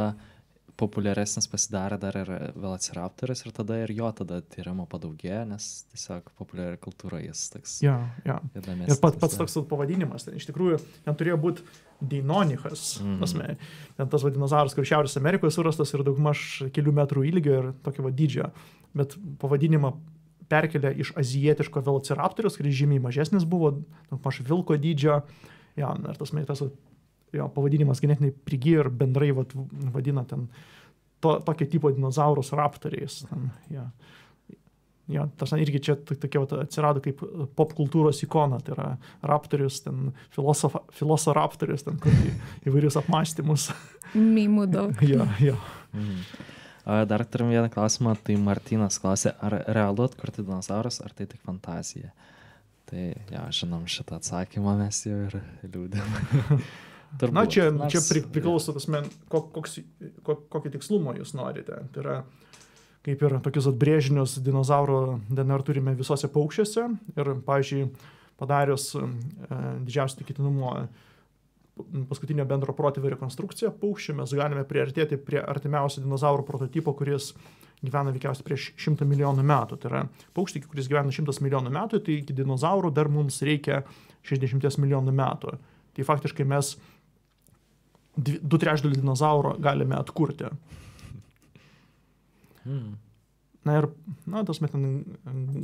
populiaresnis pasidarė dar ir Velociraptoras ir tada ir jo tada tyrimo padaugėjo, nes tiesiog populiari kultūra jis toks Ja, ja. įdomesnis. Ir pats, pats toks pavadinimas, ten iš tikrųjų ten turėjo būti Deinonichas, mm. tasme, ten tas vadinozauras, kur Šiaurės Amerikoje surastas ir daugmaž kelių metrų ilgio ir tokio va dydžio, bet pavadinimą perkelė iš azijietiško velociraptorius, kuris žymiai mažesnis buvo, daugmaž vilko dydžio, ja, ir tas, tas jo pavadinimas ganėtinai prigijo ir bendrai vat, vadina ten to, tokio tipo dinozaurus raptoriais. Ten, ja. Ja, tas irgi čia to- tokia vat atsirado kaip popkultūros ikona, tai yra raptorius, ten filosofa, filosofaptorius, ten įvairius apmąstymus. Mymų daug. ja, ja. Mhm. A, Dar turim vieną klausimą, tai Martinas klausė, ar realu atkurti dinozaurus, ar tai tik fantazija. Tai, ja, žinom šitą atsakymą mes jau ir liūdėm. Na, čia, čia pri, priklauso, tas men, kok, koks, kok, kokį tikslumą jūs norite. Tai yra, kaip ir tokius atbrėžinius dinozauro DNR turime visose paukščiuose ir, pavyzdžiui, padarius e, didžiausią tikėtinumo paskutinio bendro protėvio rekonstrukciją paukščių, mes galime priartėti prie artimiausio dinozauro prototipo, kuris gyvena veikiausiai prieš šimtą milijonų metų. Tai yra paukščiai, kuris gyvena šimtas milijonų metų, tai iki dinozaurų dar mums reikia 60 milijonų metų. Tai faktiškai mes du trečdalių dinozauro galime atkurti. Hmm. Na ir, na, tas met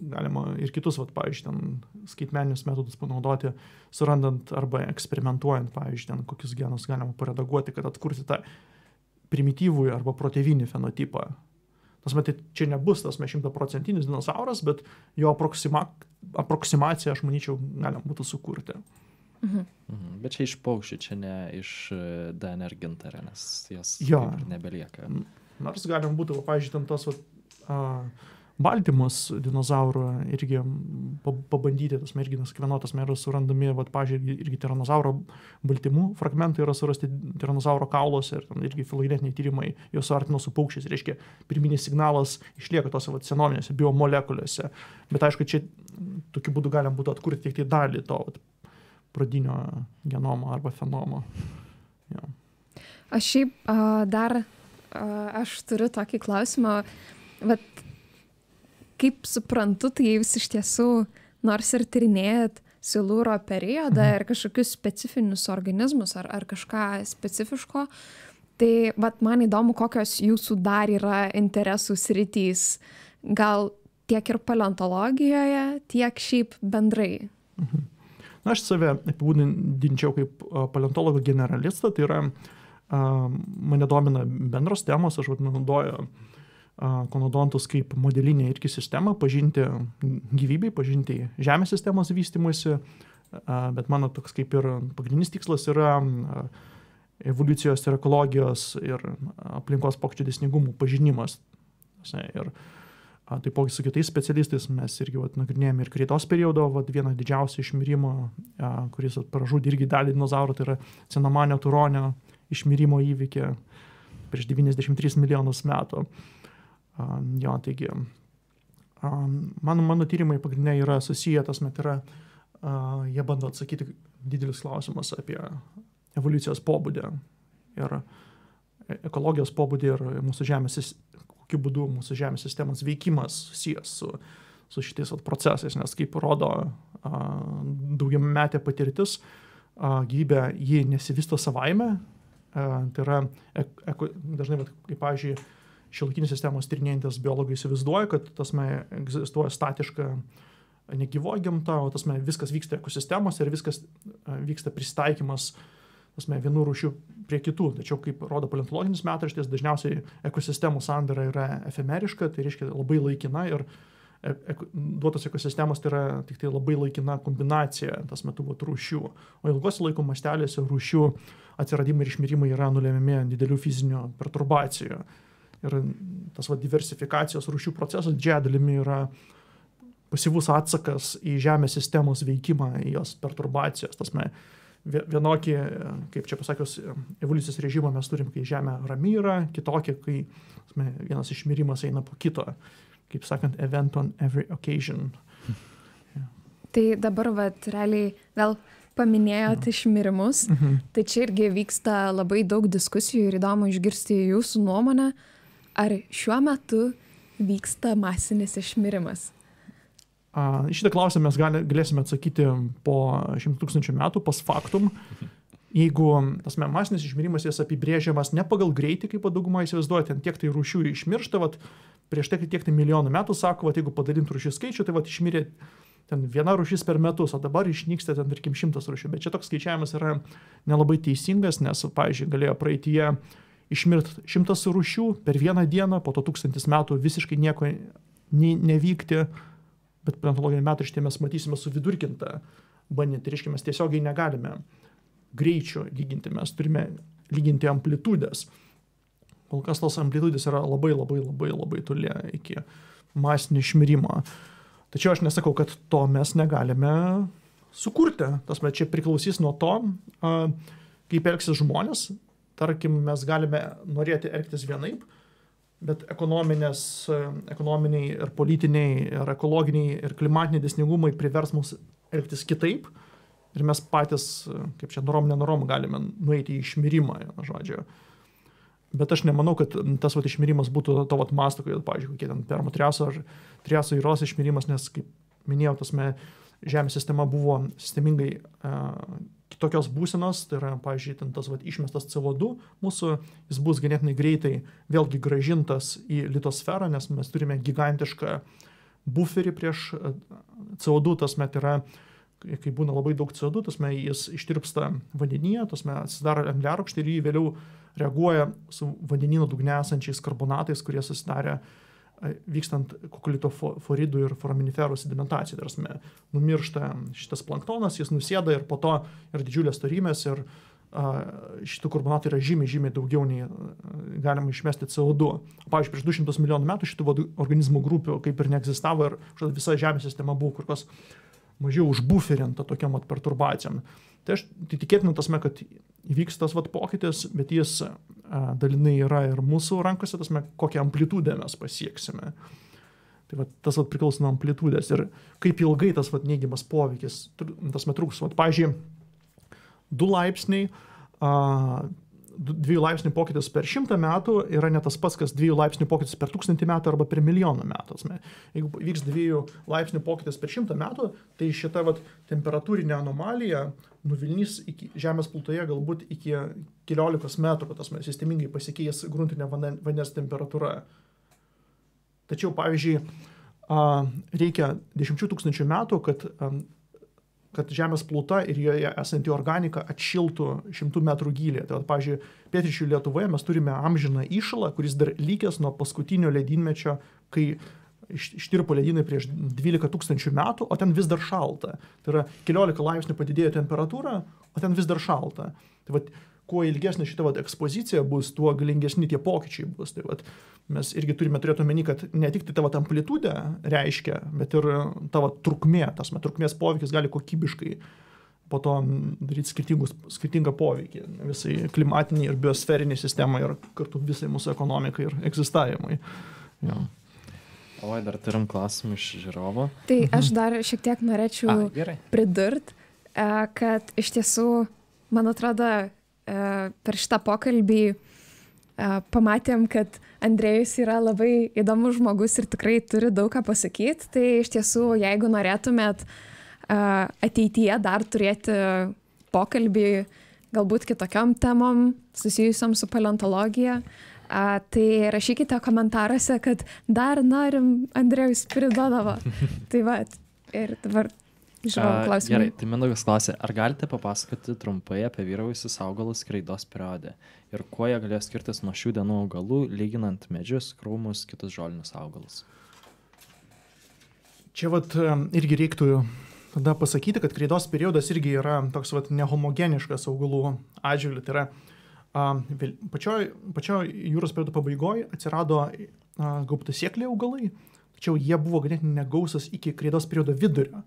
galima ir kitus, vat, pavyzdžiui, ten skaitmeninius metodus panaudoti, surandant arba eksperimentuojant, pavyzdžiui, ten kokius genus galima paredaguoti, kad atkurti tą primityvųjį arba protėvinį fenotipą. Tas met čia nebus tas šimtaprocentinis dinosauras, bet jo aproksima, aproksimaciją, aš manyčiau, galima būtų sukurti. Mhm. Mhm. Bet čia iš paukščių, čia ne iš e, DNR gintarė, nes jos Jo. nebelieka. Nors galima būtų, va, pavyzdžiui, ten tos vat, a, baltymus dinozauro irgi pa- pabandyti, tas merginas, kiekvienotas meras surandami, va, pavyzdžiui, irgi tiranozauro baltymų fragmentai yra surasti tiranozauro kauluose ir ten irgi filogenetiniai tyrimai juos suartino su paukščiais. Reiškia, pirminis signalas išlieka tose vat, senovinėse biomolekulėse. Bet aišku, čia tokiu būdu galima būtų atkurti tik tai dalį to vat, pradinio genomo arba fenomo. Ja. Aš šiaip a, dar, a, aš turiu tokį klausimą, vat, kaip suprantu, tai jūs iš tiesų, nors ir tyrinėjat silūro periodą Mhm. ir kažkokius specifinius organizmus ar, ar kažką specifiško, tai vat, man įdomu, kokios jūsų dar yra interesų sritys, gal tiek ir paleontologijoje, tiek šiaip bendrai. Na, aš save apibūdinčiau kaip paleontologą generalistą, tai yra mane domina bendros temos, aš vat naudoju konodontus kaip modelinę irgi sistemą, pažinti gyvybei, pažinti Žemės sistemos vystimuisi, bet mano toks kaip ir pagrindinis tikslas yra evoliucijos ir ekologijos ir aplinkos pokyčių dėsningumų pažinimas. Ir a, taipogi su kitais specialistais mes irgi vat, nagrinėjame ir kreitos periodo, vat, vieną didžiausią išmirimo, kuris pražudė irgi dalį dinozaurų, tai yra cenomanio turonio išmirimo įvykį prieš 93 milijonus metų. Jo, taigi, mano, mano tyrimai pagrindiniai yra susiję, tas met yra, jie bando atsakyti didelius klausimus apie evoliucijos pobūdį ir e- ekologijos pobūdį ir mūsų žemės, kokiu būdu mūsų žemės sistemos veikimas susijęs su, su šitais vat procesais, nes kaip rodo daugiametė patirtis, gyvybė ji nesivysto savaime. Tai yra, dažnai, kaip, pavyzdžiui, šiolaikinės sistemos tyrinėjantis biologai įsivaizduoja, kad tasme egzistuoja statiška negyvoji gamta, o tasme viskas vyksta ekosistemose ir viskas vyksta pristaikymas tasme, vienų rūšių prie kitų. Tačiau, kaip rodo paleontologinis metraštis, dažniausiai ekosistemų sandara yra efemeriška, tai reiškia labai laikina ir e, duotos ekosistemos tai yra tik tai labai laikina kombinacija tas metu vat, rūšių. O ilgos laiko mastelėse rūšių atsiradimai ir išmirimai yra nulemiami didelių fizinių perturbacijų. Ir tas va, diversifikacijos rūšių procesas didžiąją dalimi yra pasyvus atsakas į Žemės sistemos veikimą, į jos perturbacijas. Tasme, vienokį, kaip čia pasakius, evoliucijos režimą mes turim, kai Žemė rami yra, kitokį, kai tasme, vienas išmirimas eina po kito. Kaip sakant, event on every occasion. Yeah. Tai dabar, vat, realiai, gal paminėjot mhm. išmirimus, mhm. tai čia irgi vyksta labai daug diskusijų ir įdomu išgirsti jūsų nuomonę. Ar šiuo metu vyksta masinis išmirimas? Šitą klausimą mes gali, galėsime atsakyti po šimtų tūkstančių metų, pas faktum. Jeigu tas masinis išmirimas jas apibrėžiamas ne pagal greitį, kaip dauguma įsivaizduoja, ten tiek tai rūšių išmiršta, vat, prieš tai tiek tai milijonų metų sako, vat, jeigu padalintų rūšių skaičių, tai vat, išmirė ten viena rūšis per metus, o dabar išnyksta ten, tarkim, šimtas rūšių. Bet čia toks skaičiavimas yra nelabai teisingas, nes, pavyzdžiui, galėjo praeitie uh, išmirt šimtas rūšių per vieną dieną, po to tūkstantis metų visiškai nieko nevykti, bet paleontologiniai metai šitie mes matysime suvidurkintą bandį, tai reiškia mes tiesiogiai negalime greičio lyginti, mes turime lyginti amplitudės. Kol kas tos amplitudės yra labai labai labai labai toli iki masinio išmirimo. Tačiau aš nesakau, kad to mes negalime sukurti. Tas met čia priklausys nuo to, kaip elgsis žmonės, tarkim, mes galime norėti elgtis vienaip, bet ekonominiai ir politiniai ir ekologiniai ir klimatiniai dėsningumai privers mus elgtis kitaip. Ir mes patys, kaip čia norom, nenorom, galime nueiti į išmirimą, žodžiu. Bet aš nemanau, kad tas vat, išmirimas būtų to vat masto, kaip, pavyzdžiui, kokie ten permatriaso ar triaso įros išmirimas, nes, kaip minėjau, tasme, Žemės sistema buvo sistemingai uh, kitokios būsenos, tai yra, pavyzdžiui, tas vat, išmestas CO2 mūsų, jis bus ganėtinai greitai vėlgi gražintas į litosferą, nes mes turime gigantišką buferį prieš e, CO2, tas met yra, kai būna labai daug CO2, tas met jis ištirpsta vandenyje, tas met atsidaro angliarūkštį ir jį vėliau reaguoja su vandenino dugne esančiais karbonatais, kurie susidarė uh, vykstant kokolito foridų ir foraminiferų sedimentacijai. Prasme, numiršta šitas planktonas, jis nusėda ir po to yra didžiulės storymės ir šitų karbonatų yra žymiai, žymiai daugiau nei galima išmesti CO2. Pavyzdžiui, prieš 200 milijonų metų šitų organizmų grupių kaip ir neegzistavo ir visa Žemės sistema buvo kur kas mažiau užbuferinta tokiam perturbacijom. Tai aš tai tikėtina tasme, kad įvyks tas vat, pokytis, bet jis a, dalinai yra ir mūsų rankose, tasme, kokią amplitudę mes pasieksime. Tai vat, tas vat, priklauso nuo amplitudės ir kaip ilgai tas vat, neigiamas poveikis, tas metruks. Pavyzdžiui, 2 laipsniai a, dviejų laipsnių pokytis per šimtą metų yra ne tas pats, kas dviejų laipsnių pokytis per tūkstantį metų arba per milijoną metų. Jeigu vyks dviejų laipsnių pokytis per šimtą metų, tai šita vat, temperatūrinė anomalija nuvilnys iki Žemės plutoje galbūt iki keliolikos metrų, tas sistemingai pasikeis gruntinė vandens temperatūra. Tačiau, pavyzdžiui, reikia dešimčių tūkstančių metų, kad kad Žemės pluta ir joje esanti organika atšiltų šimtų metrų gylyje. Tai, pavyzdžiui, pietryčių Lietuvoje mes turime amžiną iššalą, kuris dar lygęs nuo paskutinio ledynmečio, kai ištirpo ledynai prieš 12 tūkstančių metų, o ten vis dar šalta. Tai yra keliolika laipsnių padidėjo temperatūra, o ten vis dar šalta. Tai vat, kuo ilgesnė šita vat, ekspozicija bus, tuo galingesni tie pokyčiai bus. Tai vat, mes irgi turime turėti omeny, kad ne tik tai tavo amplitudė reiškia, bet ir tavo trukmė, tas met trukmės poveikis gali kokybiškai po to daryti skirtingą poveikį visai klimatiniai ir biosferiniai sistemai ir kartu visai mūsų ekonomikai ir egzistavimui. Ja. Oi, dar turim klausimų iš žiūrovo. Tai aš mhm. dar šiek tiek norėčiau pridurt, e, kad iš tiesų, man atrodo, e, per šitą pokalbį pamatėm, kad Andrėjus yra labai įdomus žmogus ir tikrai turi daug ką pasakyti. Tai iš tiesų, jeigu norėtumėt ateityje dar turėti pokalbį galbūt kitokiam temom susijusiam su paleontologija. A, tai rašykite komentaruose, kad dar norim Andrėjus Spiridonovo. tai va, ir dabar žinau klausimą. Gerai, tai Mindaugas klausė, ar galite papasakoti trumpai apie vyravusius augalus skraidos periode ir kuo jie galėjo skirtis nuo šių dienų augalų, lyginant medžius, krūmus, kitus žolinius augalus? Čia vat irgi reiktų tada pasakyti, kad kreidos periodas irgi yra toks vat nehomogeniškas augalų atžvilgiu. Tai yra Pačioj, pačioj jūros periodo pabaigoje atsirado gaubtasėkliai augalai, tačiau jie buvo ganėtinai negausas iki kreidos periodo vidurio.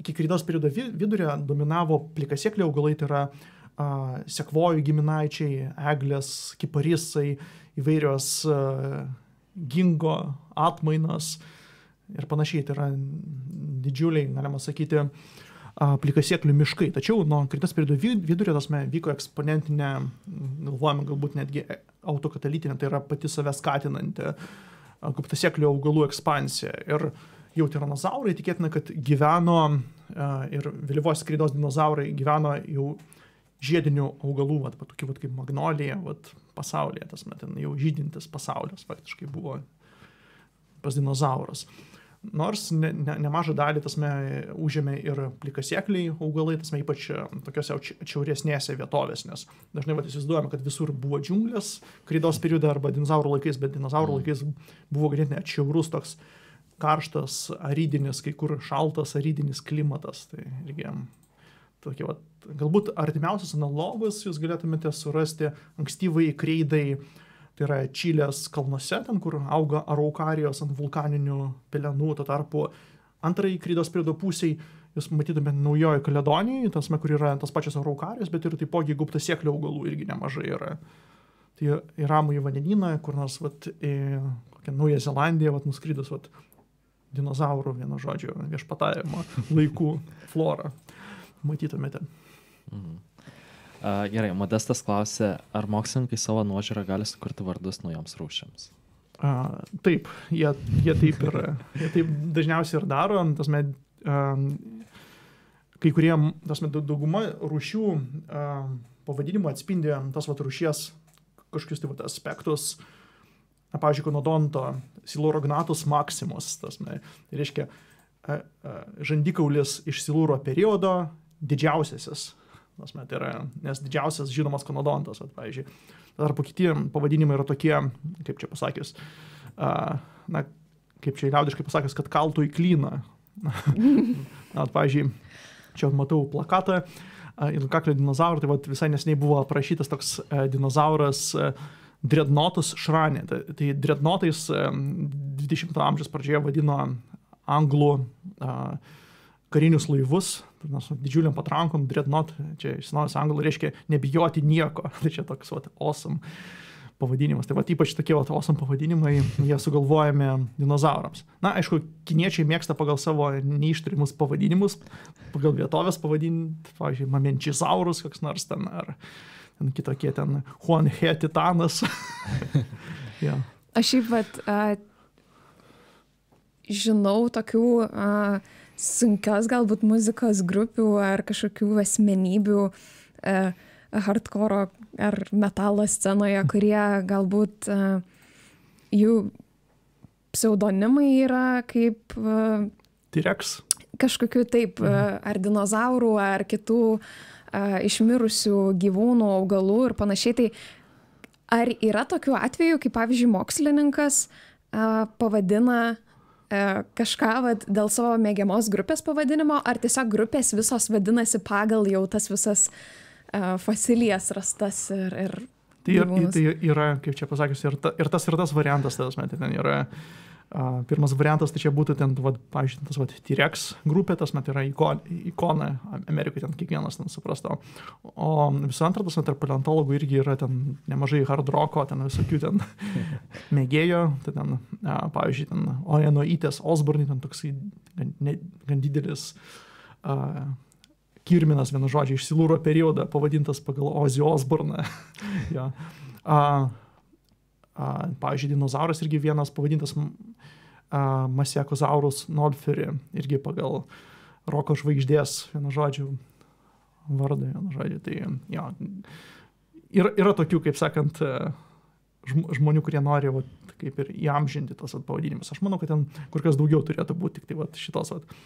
Iki kreidos periodo vidurio dominavo plikasėkliai augalai, tai yra a, sekvojų giminaičiai, eglės, kiparisai, įvairios a, gingo atmainos ir panašiai. Tai yra didžiuliai, galima sakyti, a, plikasieklių miškai. Tačiau nuo kritas periodo vidurio tasme vyko eksponentinė, galvojame galbūt netgi autokatalytinė, tai yra pati save skatinanti kuptasieklių augalų ekspansija. Ir jau tiranozaurai tikėtina, kad gyveno ir vėlyvos skraidos dinozaurai gyveno jau žiedinių augalų, vat, tokių vat, kaip magnolija, vat, pasaulyje, tas met, jau žydintis pasaulis faktiškai buvo pas dinozaurus. Nors ne, ne, nemažą dalį tasme užėmė ir plikasiekliai augalai, tasme ypač e, tokiuose šiauresnėse vietovėse, nes dažnai vat, įsivaizduojame, kad visur buvo džiunglės krydos periodą arba dinozaurų laikais, bet dinozaurų mm. laikais buvo ganėtinai atšiaurus toks karštas, aridinis, kai kur šaltas, aridinis klimatas. Tai irgi tokie, vat, galbūt artimiausias analogas jūs galėtumėte surasti ankstyvai kreidai tai yra Čilės kalnuose, ten kur auga araukarijos ant vulkaninių pelenų, tuo tarpu antrąjį krydos periodo pusiai jūs matytumėte naujojo Kaledonijoje, tas, kur yra tas pačias araukarijos, bet ir taipogi guptasieklio augalų irgi nemažai yra. Tai į Ramų į vandenyną, kur nors vat, į kokią Naują Zelandiją vat, nuskridus vat, dinozaurų, vieno žodžio, viešpatavimo laikų florą. Matytumėte. Mhm. Gerai, Modestas klausė, ar mokslininkai savo nuožiūrą gali sukurti vardus naujoms rūšiams? Uh, taip, jie, jie, taip ir, jie taip dažniausiai ir daro. Tasme, uh, kai kurie, tasme, dauguma rūšių uh, pavadinimų atspindi tas vat, rūšies kažkokius tai vat, aspektus. Na, pavyzdžiui, konodonto silurognatus maximus. Tasme, tai reiškia, uh, uh, žandikaulis iš siluro periodo didžiausiasis Nasme, tai yra, nes didžiausias žinomas konodontas, at, pavyzdžiui. Tarpu kiti pavadinimai yra tokie, kaip čia pasakęs, uh, na, kaip čia liaudiškai pasakęs, kad kaltų į klyną. na, pavyzdžiui, čia matau plakatą, uh, ilkaklio dinozaurų, tai vat, visai nesiniai buvo aprašytas toks uh, dinozauras uh, Dreadnotus šranė. Tai, tai Dreadnotais uh, 20-ojo amžiaus pradžioje vadino anglų uh, karinius laivus, nors didžiuliam patrankom, dreadnought, čia iš senovės anglų reiškia nebijoti nieko, tai čia toks, vat, awesome pavadinimas. Tai va, ypač tokie vat, awesome pavadinimai, jie sugalvojami dinozaurams. Na, aišku, kiniečiai mėgsta pagal savo neišturimus pavadinimus, pagal vietovės pavadinti, pavyzdžiui, mamenčizaurus koks nors ten, ar ten kitokie ten Huanhe titanas. ja. Aš šiaip vat, uh, žinau tokių uh, sunkios galbūt muzikos grupių ar kažkokių asmenybių e, hardkoro ar metalo scenoje, kurie galbūt e, jų pseudonimai yra kaip... E, T-Rex. Kažkokiu taip, e, mhm. ar dinozaurų, ar kitų e, išmirusių gyvūnų, augalų ir panašiai. Tai ar yra tokių atvejų, kai pavyzdžiui mokslininkas e, pavadina kažką vat, dėl savo mėgiamos grupės pavadinimo, ar tiesiog grupės visos vadinasi pagal jau tas visas uh, fosilijas rastas ir... ir tai, ir, tai yra, kaip čia pasakius, ir, ta, ir tas ir tas variantas, tas metai ten yra uh, Pirmas variantas tai čia būtų ten, va, pavyzdžiui, tas va, T-Rex grupė, tas met yra ikon, ikona, Amerikoje ten kiekvienas ten suprasto. O visų antra, tas tarp paleontologų irgi yra ten nemažai hard rocko, ten visokių ten mėgėjo, tai ten, pavyzdžiui, ten Oenoitės Osborne, ten toksai gan, ne, gan didelis a, kirminas, vienu žodžiu, iš Silūro periodą, pavadintas pagal Ozzy Osborne. ja. a, Pavyzdžiui, dinozauras irgi vienas pavadintas Masiekozaurus nolferi, irgi pagal roko žvaigždės, vienu žodžiu, vardą, vienu žodžiu. Tai jo, yra, yra tokių, kaip sakant, žmonių, kurie nori vat, kaip ir įamžinti tos pavadinimus. Aš manau, kad ten kur kas daugiau turėtų būti, tik tai vat, šitos vat,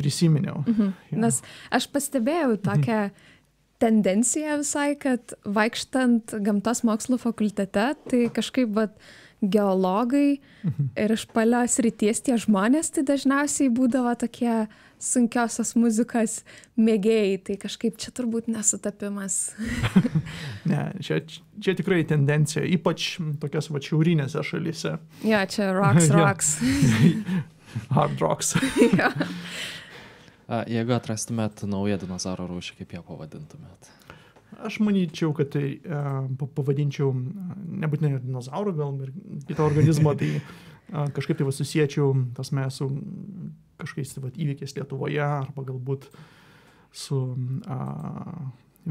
prisiminiau. Mhm. Ja. Nes aš pastebėjau mhm. tokią mhm. tendenciją visai, kad vaikštant gamtos mokslų fakultete, tai kažkaip vat, geologai mhm. ir iš palios ryties tie žmonės, tai dažniausiai būdavo tokie sunkiosios muzikos mėgėjai, tai kažkaip čia turbūt nesutapimas. ne, čia, čia tikrai tendencija, ypač tokias va šiaurinėse šalyse. Ja, čia rocks, rocks. Hard rocks. ja. A, jeigu atrastumėt naują dinozauro rūšį, kaip ją pavadintumėt? Aš manyčiau, kad tai uh, pavadinčiau nebūtinai dinozaurų, gal ir kito organizmo, tai uh, kažkaip tai susiečiau tas mes su kažkokiais tai, įvykiais Lietuvoje arba galbūt su a,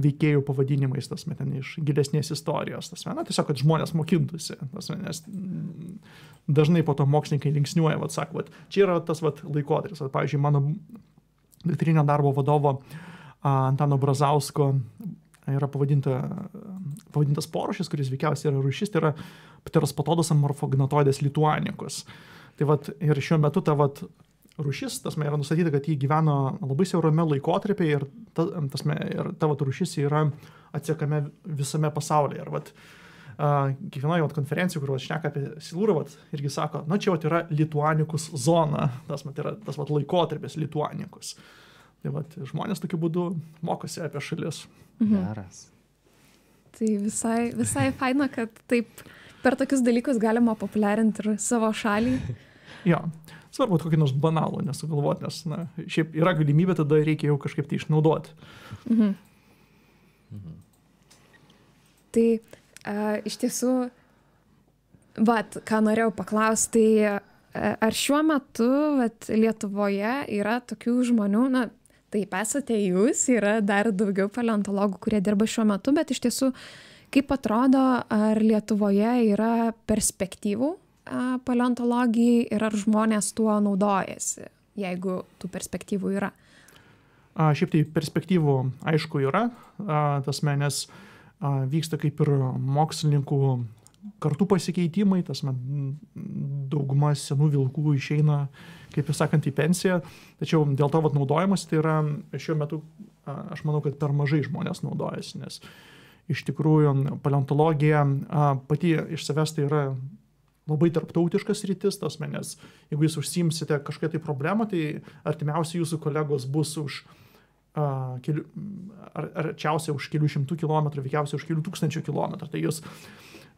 veikėjų pavadinimais, tas met ten iš gilesnės istorijos, tas na, tiesiog, kad žmonės mokintųsi, tas, nes dažnai po to mokslininkai linksniuoja, vat, sako, vat, čia yra tas vat, laikotarpis, vat, pavyzdžiui, mano doktrinio darbo vadovo a, Antano Brazausko yra pavadinta, pavadintas porušis, kuris veikiausiai yra rušis, tai yra pterospatodos amorfognatoidės lituanikos. Tai vat, ir šiuo metu ta vat, rūšis, tasme, yra nustatyta, kad jį gyveno labai siaurame laikotarpyje ir ta, tasme, ir ta vat, rūšis yra atsiekame visame pasaulyje. Ir vat, uh, kiekvienoje konferencijoje, kur šneka apie silūrą, irgi sako, na čia vat, yra lituanikus zona, tas vat, yra tas vat, laikotarpis lituanikus. Tai vat, žmonės tokiu būdu mokosi apie šalis. Mhm. Geras. Tai visai, visai faina, kad taip per tokius dalykus galima populiarinti ir savo šalį. jo svarbu kokį nors banalų nesugalvoti, nes na, šiaip yra galimybė, tada reikia jau kažkaip tai išnaudoti. Mhm. Mhm. Tai uh, iš tiesų, vat, ką norėjau paklausti, tai ar šiuo metu vat, Lietuvoje yra tokių žmonių, na, taip esate jūs, yra dar daugiau paleontologų, kurie dirba šiuo metu, bet iš tiesų, kaip atrodo, ar Lietuvoje yra perspektyvų paleontologijai ir ar žmonės tuo naudojasi, jeigu tų perspektyvų yra? A, šiaip tai perspektyvų aišku yra, a, tas menės a, vyksta kaip ir mokslininkų kartų pasikeitimai, tas men dauguma senų vilkų išeina, kaip jūs sakant, į pensiją, tačiau dėl to vat, naudojimas tai yra šiuo metu, aš manau, kad per mažai žmonės naudojasi, nes iš tikrųjų paleontologija a, pati iš savęs tai yra labai tarptautiškas rytis, tas menės, jeigu jūs užsimsite kažkokią tai problemą, tai artimiausi jūsų kolegos bus už uh, kelių, ar, arčiausiai už kelių šimtų kilometrų, veikiausiai už kelių tūkstančių kilometrų. Tai jūs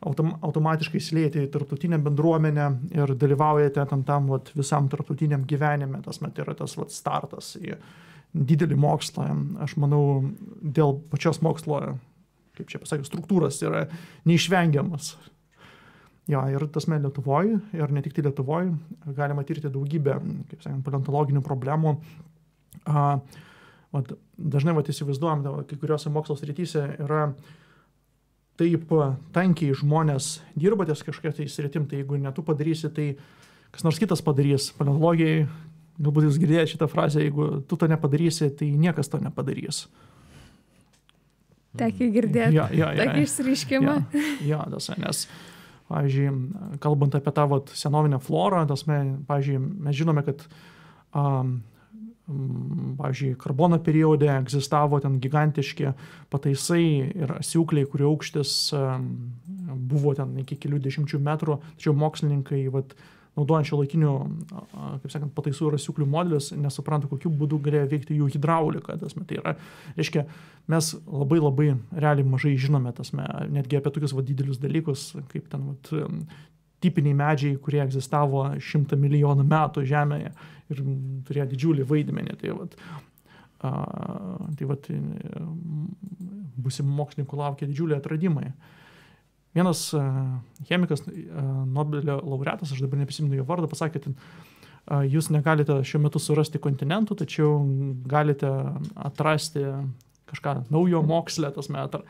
autom, automatiškai slėti į tarptautinę bendruomenę ir dalyvaujate tam, tam vat, visam tarptautiniam gyvenime, tas met yra tas vat, startas į didelį mokslą. Aš manau, dėl pačios mokslo, kaip čia pasakiau, struktūros yra neišvengiamas Jo, ir tasme Lietuvoje, ir ne tik tai Lietuvoje, galima tirti daugybę, kaip sakant, paleontologinių problemų. A, vat, dažnai vat, įsivaizduojam, da, kai kuriuose mokslo srityse yra taip tankiai žmonės dirba ties kažkokia tai sritim, tai jeigu ne tu padarysi, tai kas nors kitas padarys. Paleontologijai, galbūt jūs girdėjote šitą frazę, jeigu tu to nepadarysi, tai niekas to nepadarys. Tekia girdėti. Ja, ja, ja, Tokį išsireiškimą. Ja, ja, tas, nes Pavyzdžiui, kalbant apie tą vat, senovinę florą, tas, pavyzdžiui, mes žinome, kad um, pavyzdžiui, karbono periode egzistavo ten gigantiški pataisai ir asiukliai, kurių aukštis buvo ten iki kelių dešimčių metrų, tačiau mokslininkai vat, naudojant šio laikinių, kaip sakant, pataisų ir asiuklių modelius, nesupranta, kokiu būdu galėjo veikti jų hidraulika. Tasme, tai yra, reiškia, mes labai labai realiai mažai žinome, tasme, netgi apie tokius va, didelius dalykus, kaip ten vat, tipiniai medžiai, kurie egzistavo šimtą milijonų metų Žemėje ir turėjo didžiulį vaidmenį. Tai, vat, a, tai vat, busim mokslininkų laukia didžiuliai atradimai. Vienas e, chemikas, e, Nobelio laureatas, aš dabar neprisimenu jo vardą, pasakė, kad e, jūs negalite šiuo metu surasti kontinentų, tačiau galite atrasti kažką naujo mokslę, tas metas,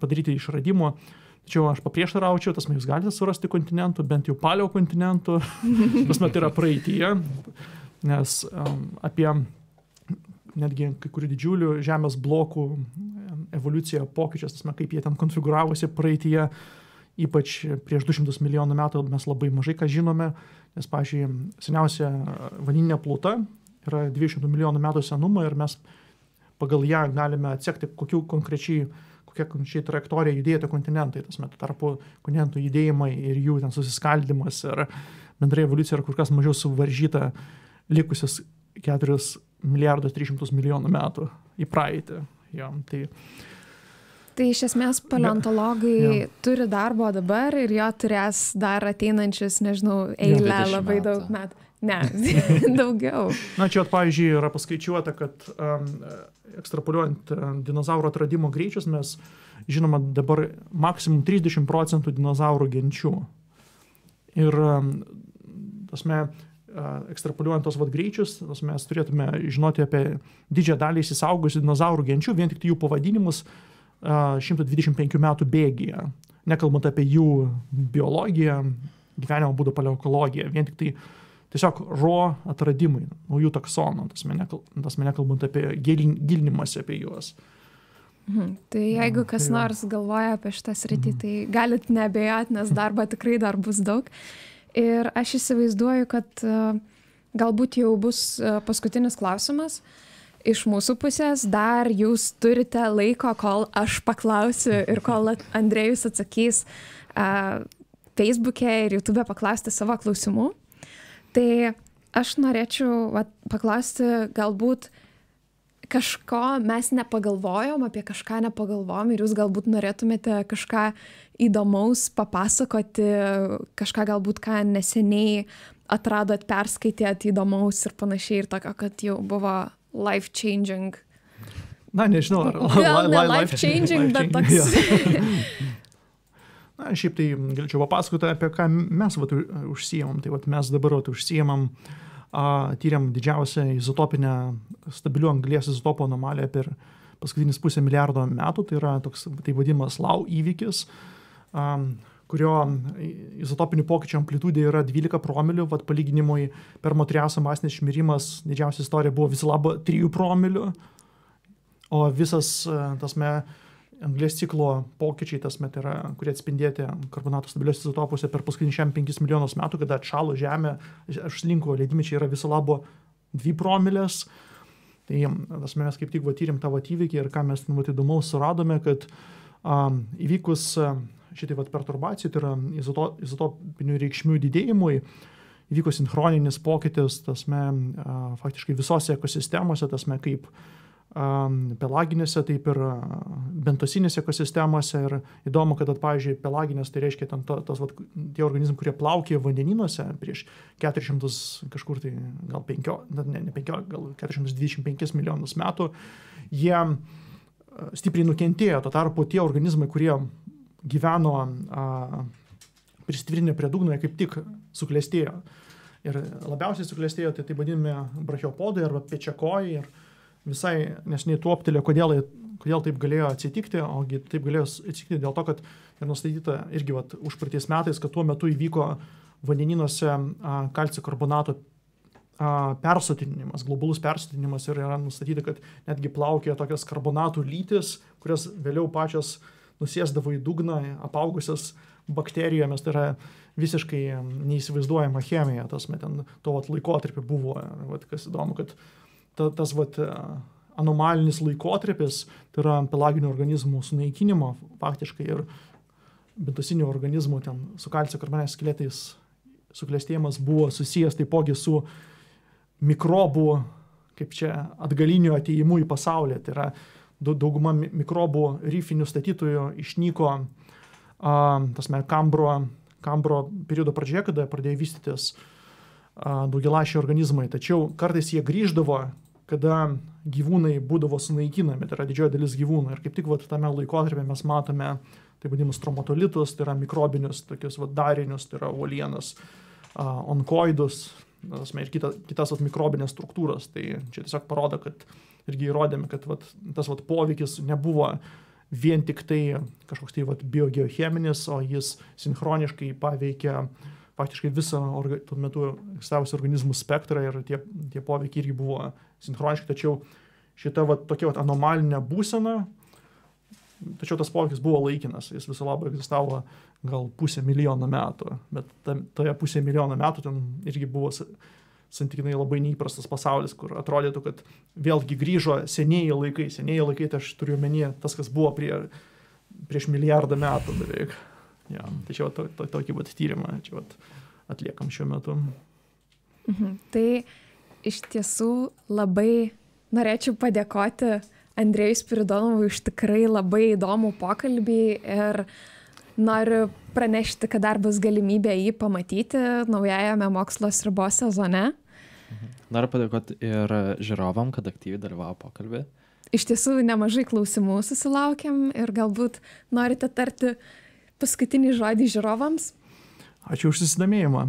padaryti išradimo. Tačiau aš paprieštaraučiau, tas mes jūs galite surasti kontinentų, bent jau palio kontinentų, tas met yra praeitie. Nes apie netgi kai kurių didžiulių žemės blokų evoliuciją, pokyčius, tasme, kaip jie ten konfiguravosi praeitie, ypač prieš 200 milijonų metų mes labai mažai ką žinome, nes, pažiūrėjau, seniausia vaninė plūta yra 200 milijonų metų senumo ir mes pagal ją galime atsekti, kokiu konkrečiai kokia konkrečiai trajektorija judėjo tie kontinentai, tas metu tarpu kontinentų judėjimai ir jų ten susiskaldimas ir bendrai evoliucija yra kur kas mažiau suvaržyta likusius 4 milijardus 300 milijonų metų į praeitį. Jo, tai, Tai iš esmės paleontologai ja. turi darbo dabar ir jo turės dar ateinančius, nežinau, eilę labai metų. daug metų. Ne, daugiau. Na, čia, pavyzdžiui, yra paskaičiuota, kad um, ekstrapoliuojant um, dinozauro atradimo greičius, mes žinoma dabar maksimum 30 procentų dinozaurų genčių. Ir, um, tasme, ekstrapoliuojant tos vad greičius, mes turėtume žinoti apie didžiąją dalį įsisaugusių dinozaurų genčių, vien tik tai jų pavadinimus 125 metų bėgyje, nekalbant apie jų biologiją, gyvenimo būdo paleokologiją, vien tik tai tiesiog ro atradimai, naujų taksonų, tas mane nekalbant apie gilinimąsi apie juos. Mhm. Tai jeigu kas tai nors galvoja apie šitą sritį, mhm. tai galit nebejot, nes darbo tikrai dar bus daug. Ir aš įsivaizduoju, kad uh, galbūt jau bus uh, paskutinis klausimas iš mūsų pusės. Dar jūs turite laiko, kol aš paklausiu ir kol Andrėjus atsakys uh, Facebook'e ir YouTube paklausti savo klausimų. Tai aš norėčiau va, paklausti galbūt kažko mes nepagalvojom, apie kažką nepagalvojom ir jūs galbūt norėtumėte kažką įdomaus papasakoti, kažką galbūt ką neseniai atradot, perskaitėt įdomaus ir panašiai ir tokio, kad jau buvo life changing. Na, nežinau, ar Gal ne life changing, bet toks. Na, šiaip tai galėčiau papasakoti apie ką mes vat, užsijėmam. Tai vat, mes dabar vat, užsijėmam uh, tyriam didžiausią izotopinę stabilių anglės izotopo anomaliją per paskutinis pusę milijardo metų, tai yra toks tai vadinamas lau įvykis, kurio izotopinių pokyčių amplitudė yra 12 promilių, vad palyginimui per Motriaso masinis išmirimas didžiausia istorija buvo viso labo 3 promilių, o visas tas me anglės ciklo pokyčiai, tas met yra, kurie atspindėti karbonato stabilios izotopuose per paskutinį šiam 5 milijonus metų, kada atšalo Žemė, aš linku, ledimičiai yra viso labo 2 promilės. Tai tas mes kaip tik va, tyrim tą įvykį ir ką mes nu, įdomaus suradome, kad um, įvykus šitai va, perturbacijai, tai yra izoto, izotopinių reikšmių didėjimui, įvyko sinchroninis pokytis, tasme, faktiškai visose ekosistemose, tasme, kaip uh, pelaginėse, taip ir bentosinėse ekosistemose. Ir įdomu, kad, at, pavyzdžiui, pelaginės tai reiškia ten to, tos, vat, tie organizmai, kurie plaukė vandeninuose prieš 400, kažkur tai gal 5, ne, ne 5, gal 425 milijonus metų, jie stipriai nukentėjo. Tuo tarpu tie organizmai, kurie gyveno pristvirinę prie dugno, kaip tik suklestėjo. Ir labiausiai suklestėjo tai taip vadinami brachiopodai arba pečiakojai. Ir, visai nesiniai tuoptelė, kodėl, kodėl taip galėjo atsitikti, ogi taip galėjo atsitikti dėl to, kad ir nustatyta irgi vat, užpraeitais metais, kad tuo metu įvyko vandeninuose kalcio karbonato persotinimas, globalus persotinimas ir yra nustatyta, kad netgi plaukė tokias karbonatų lytis, kurias vėliau pačios nusėsdavo į dugną, apaugusias bakterijomis, tai yra visiškai neįsivaizduojama chemija, tas met ten tuo laikotarpiu buvo, vat, kas įdomu, kad ta, tas vat, anomalinis laikotarpis, tai yra pelaginių organizmų sunaikinimo faktiškai ir bentosinių organizmų ten su kalcio karbonės skeletais suklestėjimas buvo susijęs taipogi su mikrobų, kaip čia, atgaliniu ateimu į pasaulį. Tai yra dauguma mikrobų ryfinių statytojų išnyko, tasme, kambro, kambro periodo pradžioje, kada pradėjo vystytis daugialašiai organizmai. Tačiau kartais jie grįždavo kada gyvūnai būdavo sunaikinami, tai yra didžioji dalis gyvūnų. Ir kaip tik vat, tame laikotarpė mes matome taip vadinamus tromatolitus, tai yra mikrobinius tokius vat, darinius, tai yra uolienas, uh, onkoidus ir kita, kitas vat, mikrobinės struktūras. Tai čia tiesiog parodo, kad irgi įrodėme, kad vat, tas vat, poveikis nebuvo vien tik tai kažkoks tai vat, biogeocheminis, o jis sinchroniškai paveikia faktiškai visą orga, tuo metu egzistavusių organizmų spektrą ir tie, tie poveikiai irgi buvo sinchroniški, tačiau šita va, tokia va, anomalinė būsena, tačiau tas poveikis buvo laikinas, jis viso labo egzistavo gal pusę milijono metų, bet toje pusė milijono metų ten irgi buvo santykinai labai neįprastas pasaulis, kur atrodytų, kad vėlgi grįžo senieji laikai. Senieji laikai, tai aš turiu menyje tas, kas buvo prie, prieš milijardą metų beveik. Ja, tai čia to, to, tokį vat tyrimą čia vat atliekam šiuo metu. Mhm. Tai iš tiesų labai norėčiau padėkoti Andrėjui Spiridonovui už tikrai labai įdomų pokalbį ir noriu pranešti, kad dar bus galimybė jį pamatyti naujajame mokslo sribos sezone. Mhm. Noriu padėkoti ir žiūrovam, kad aktyviai dalyvavo pokalbį. Iš tiesų nemažai klausimų susilaukėm ir galbūt norite tarti paskutinį žodį žiūrovams. Ačiū už susidomėjimą.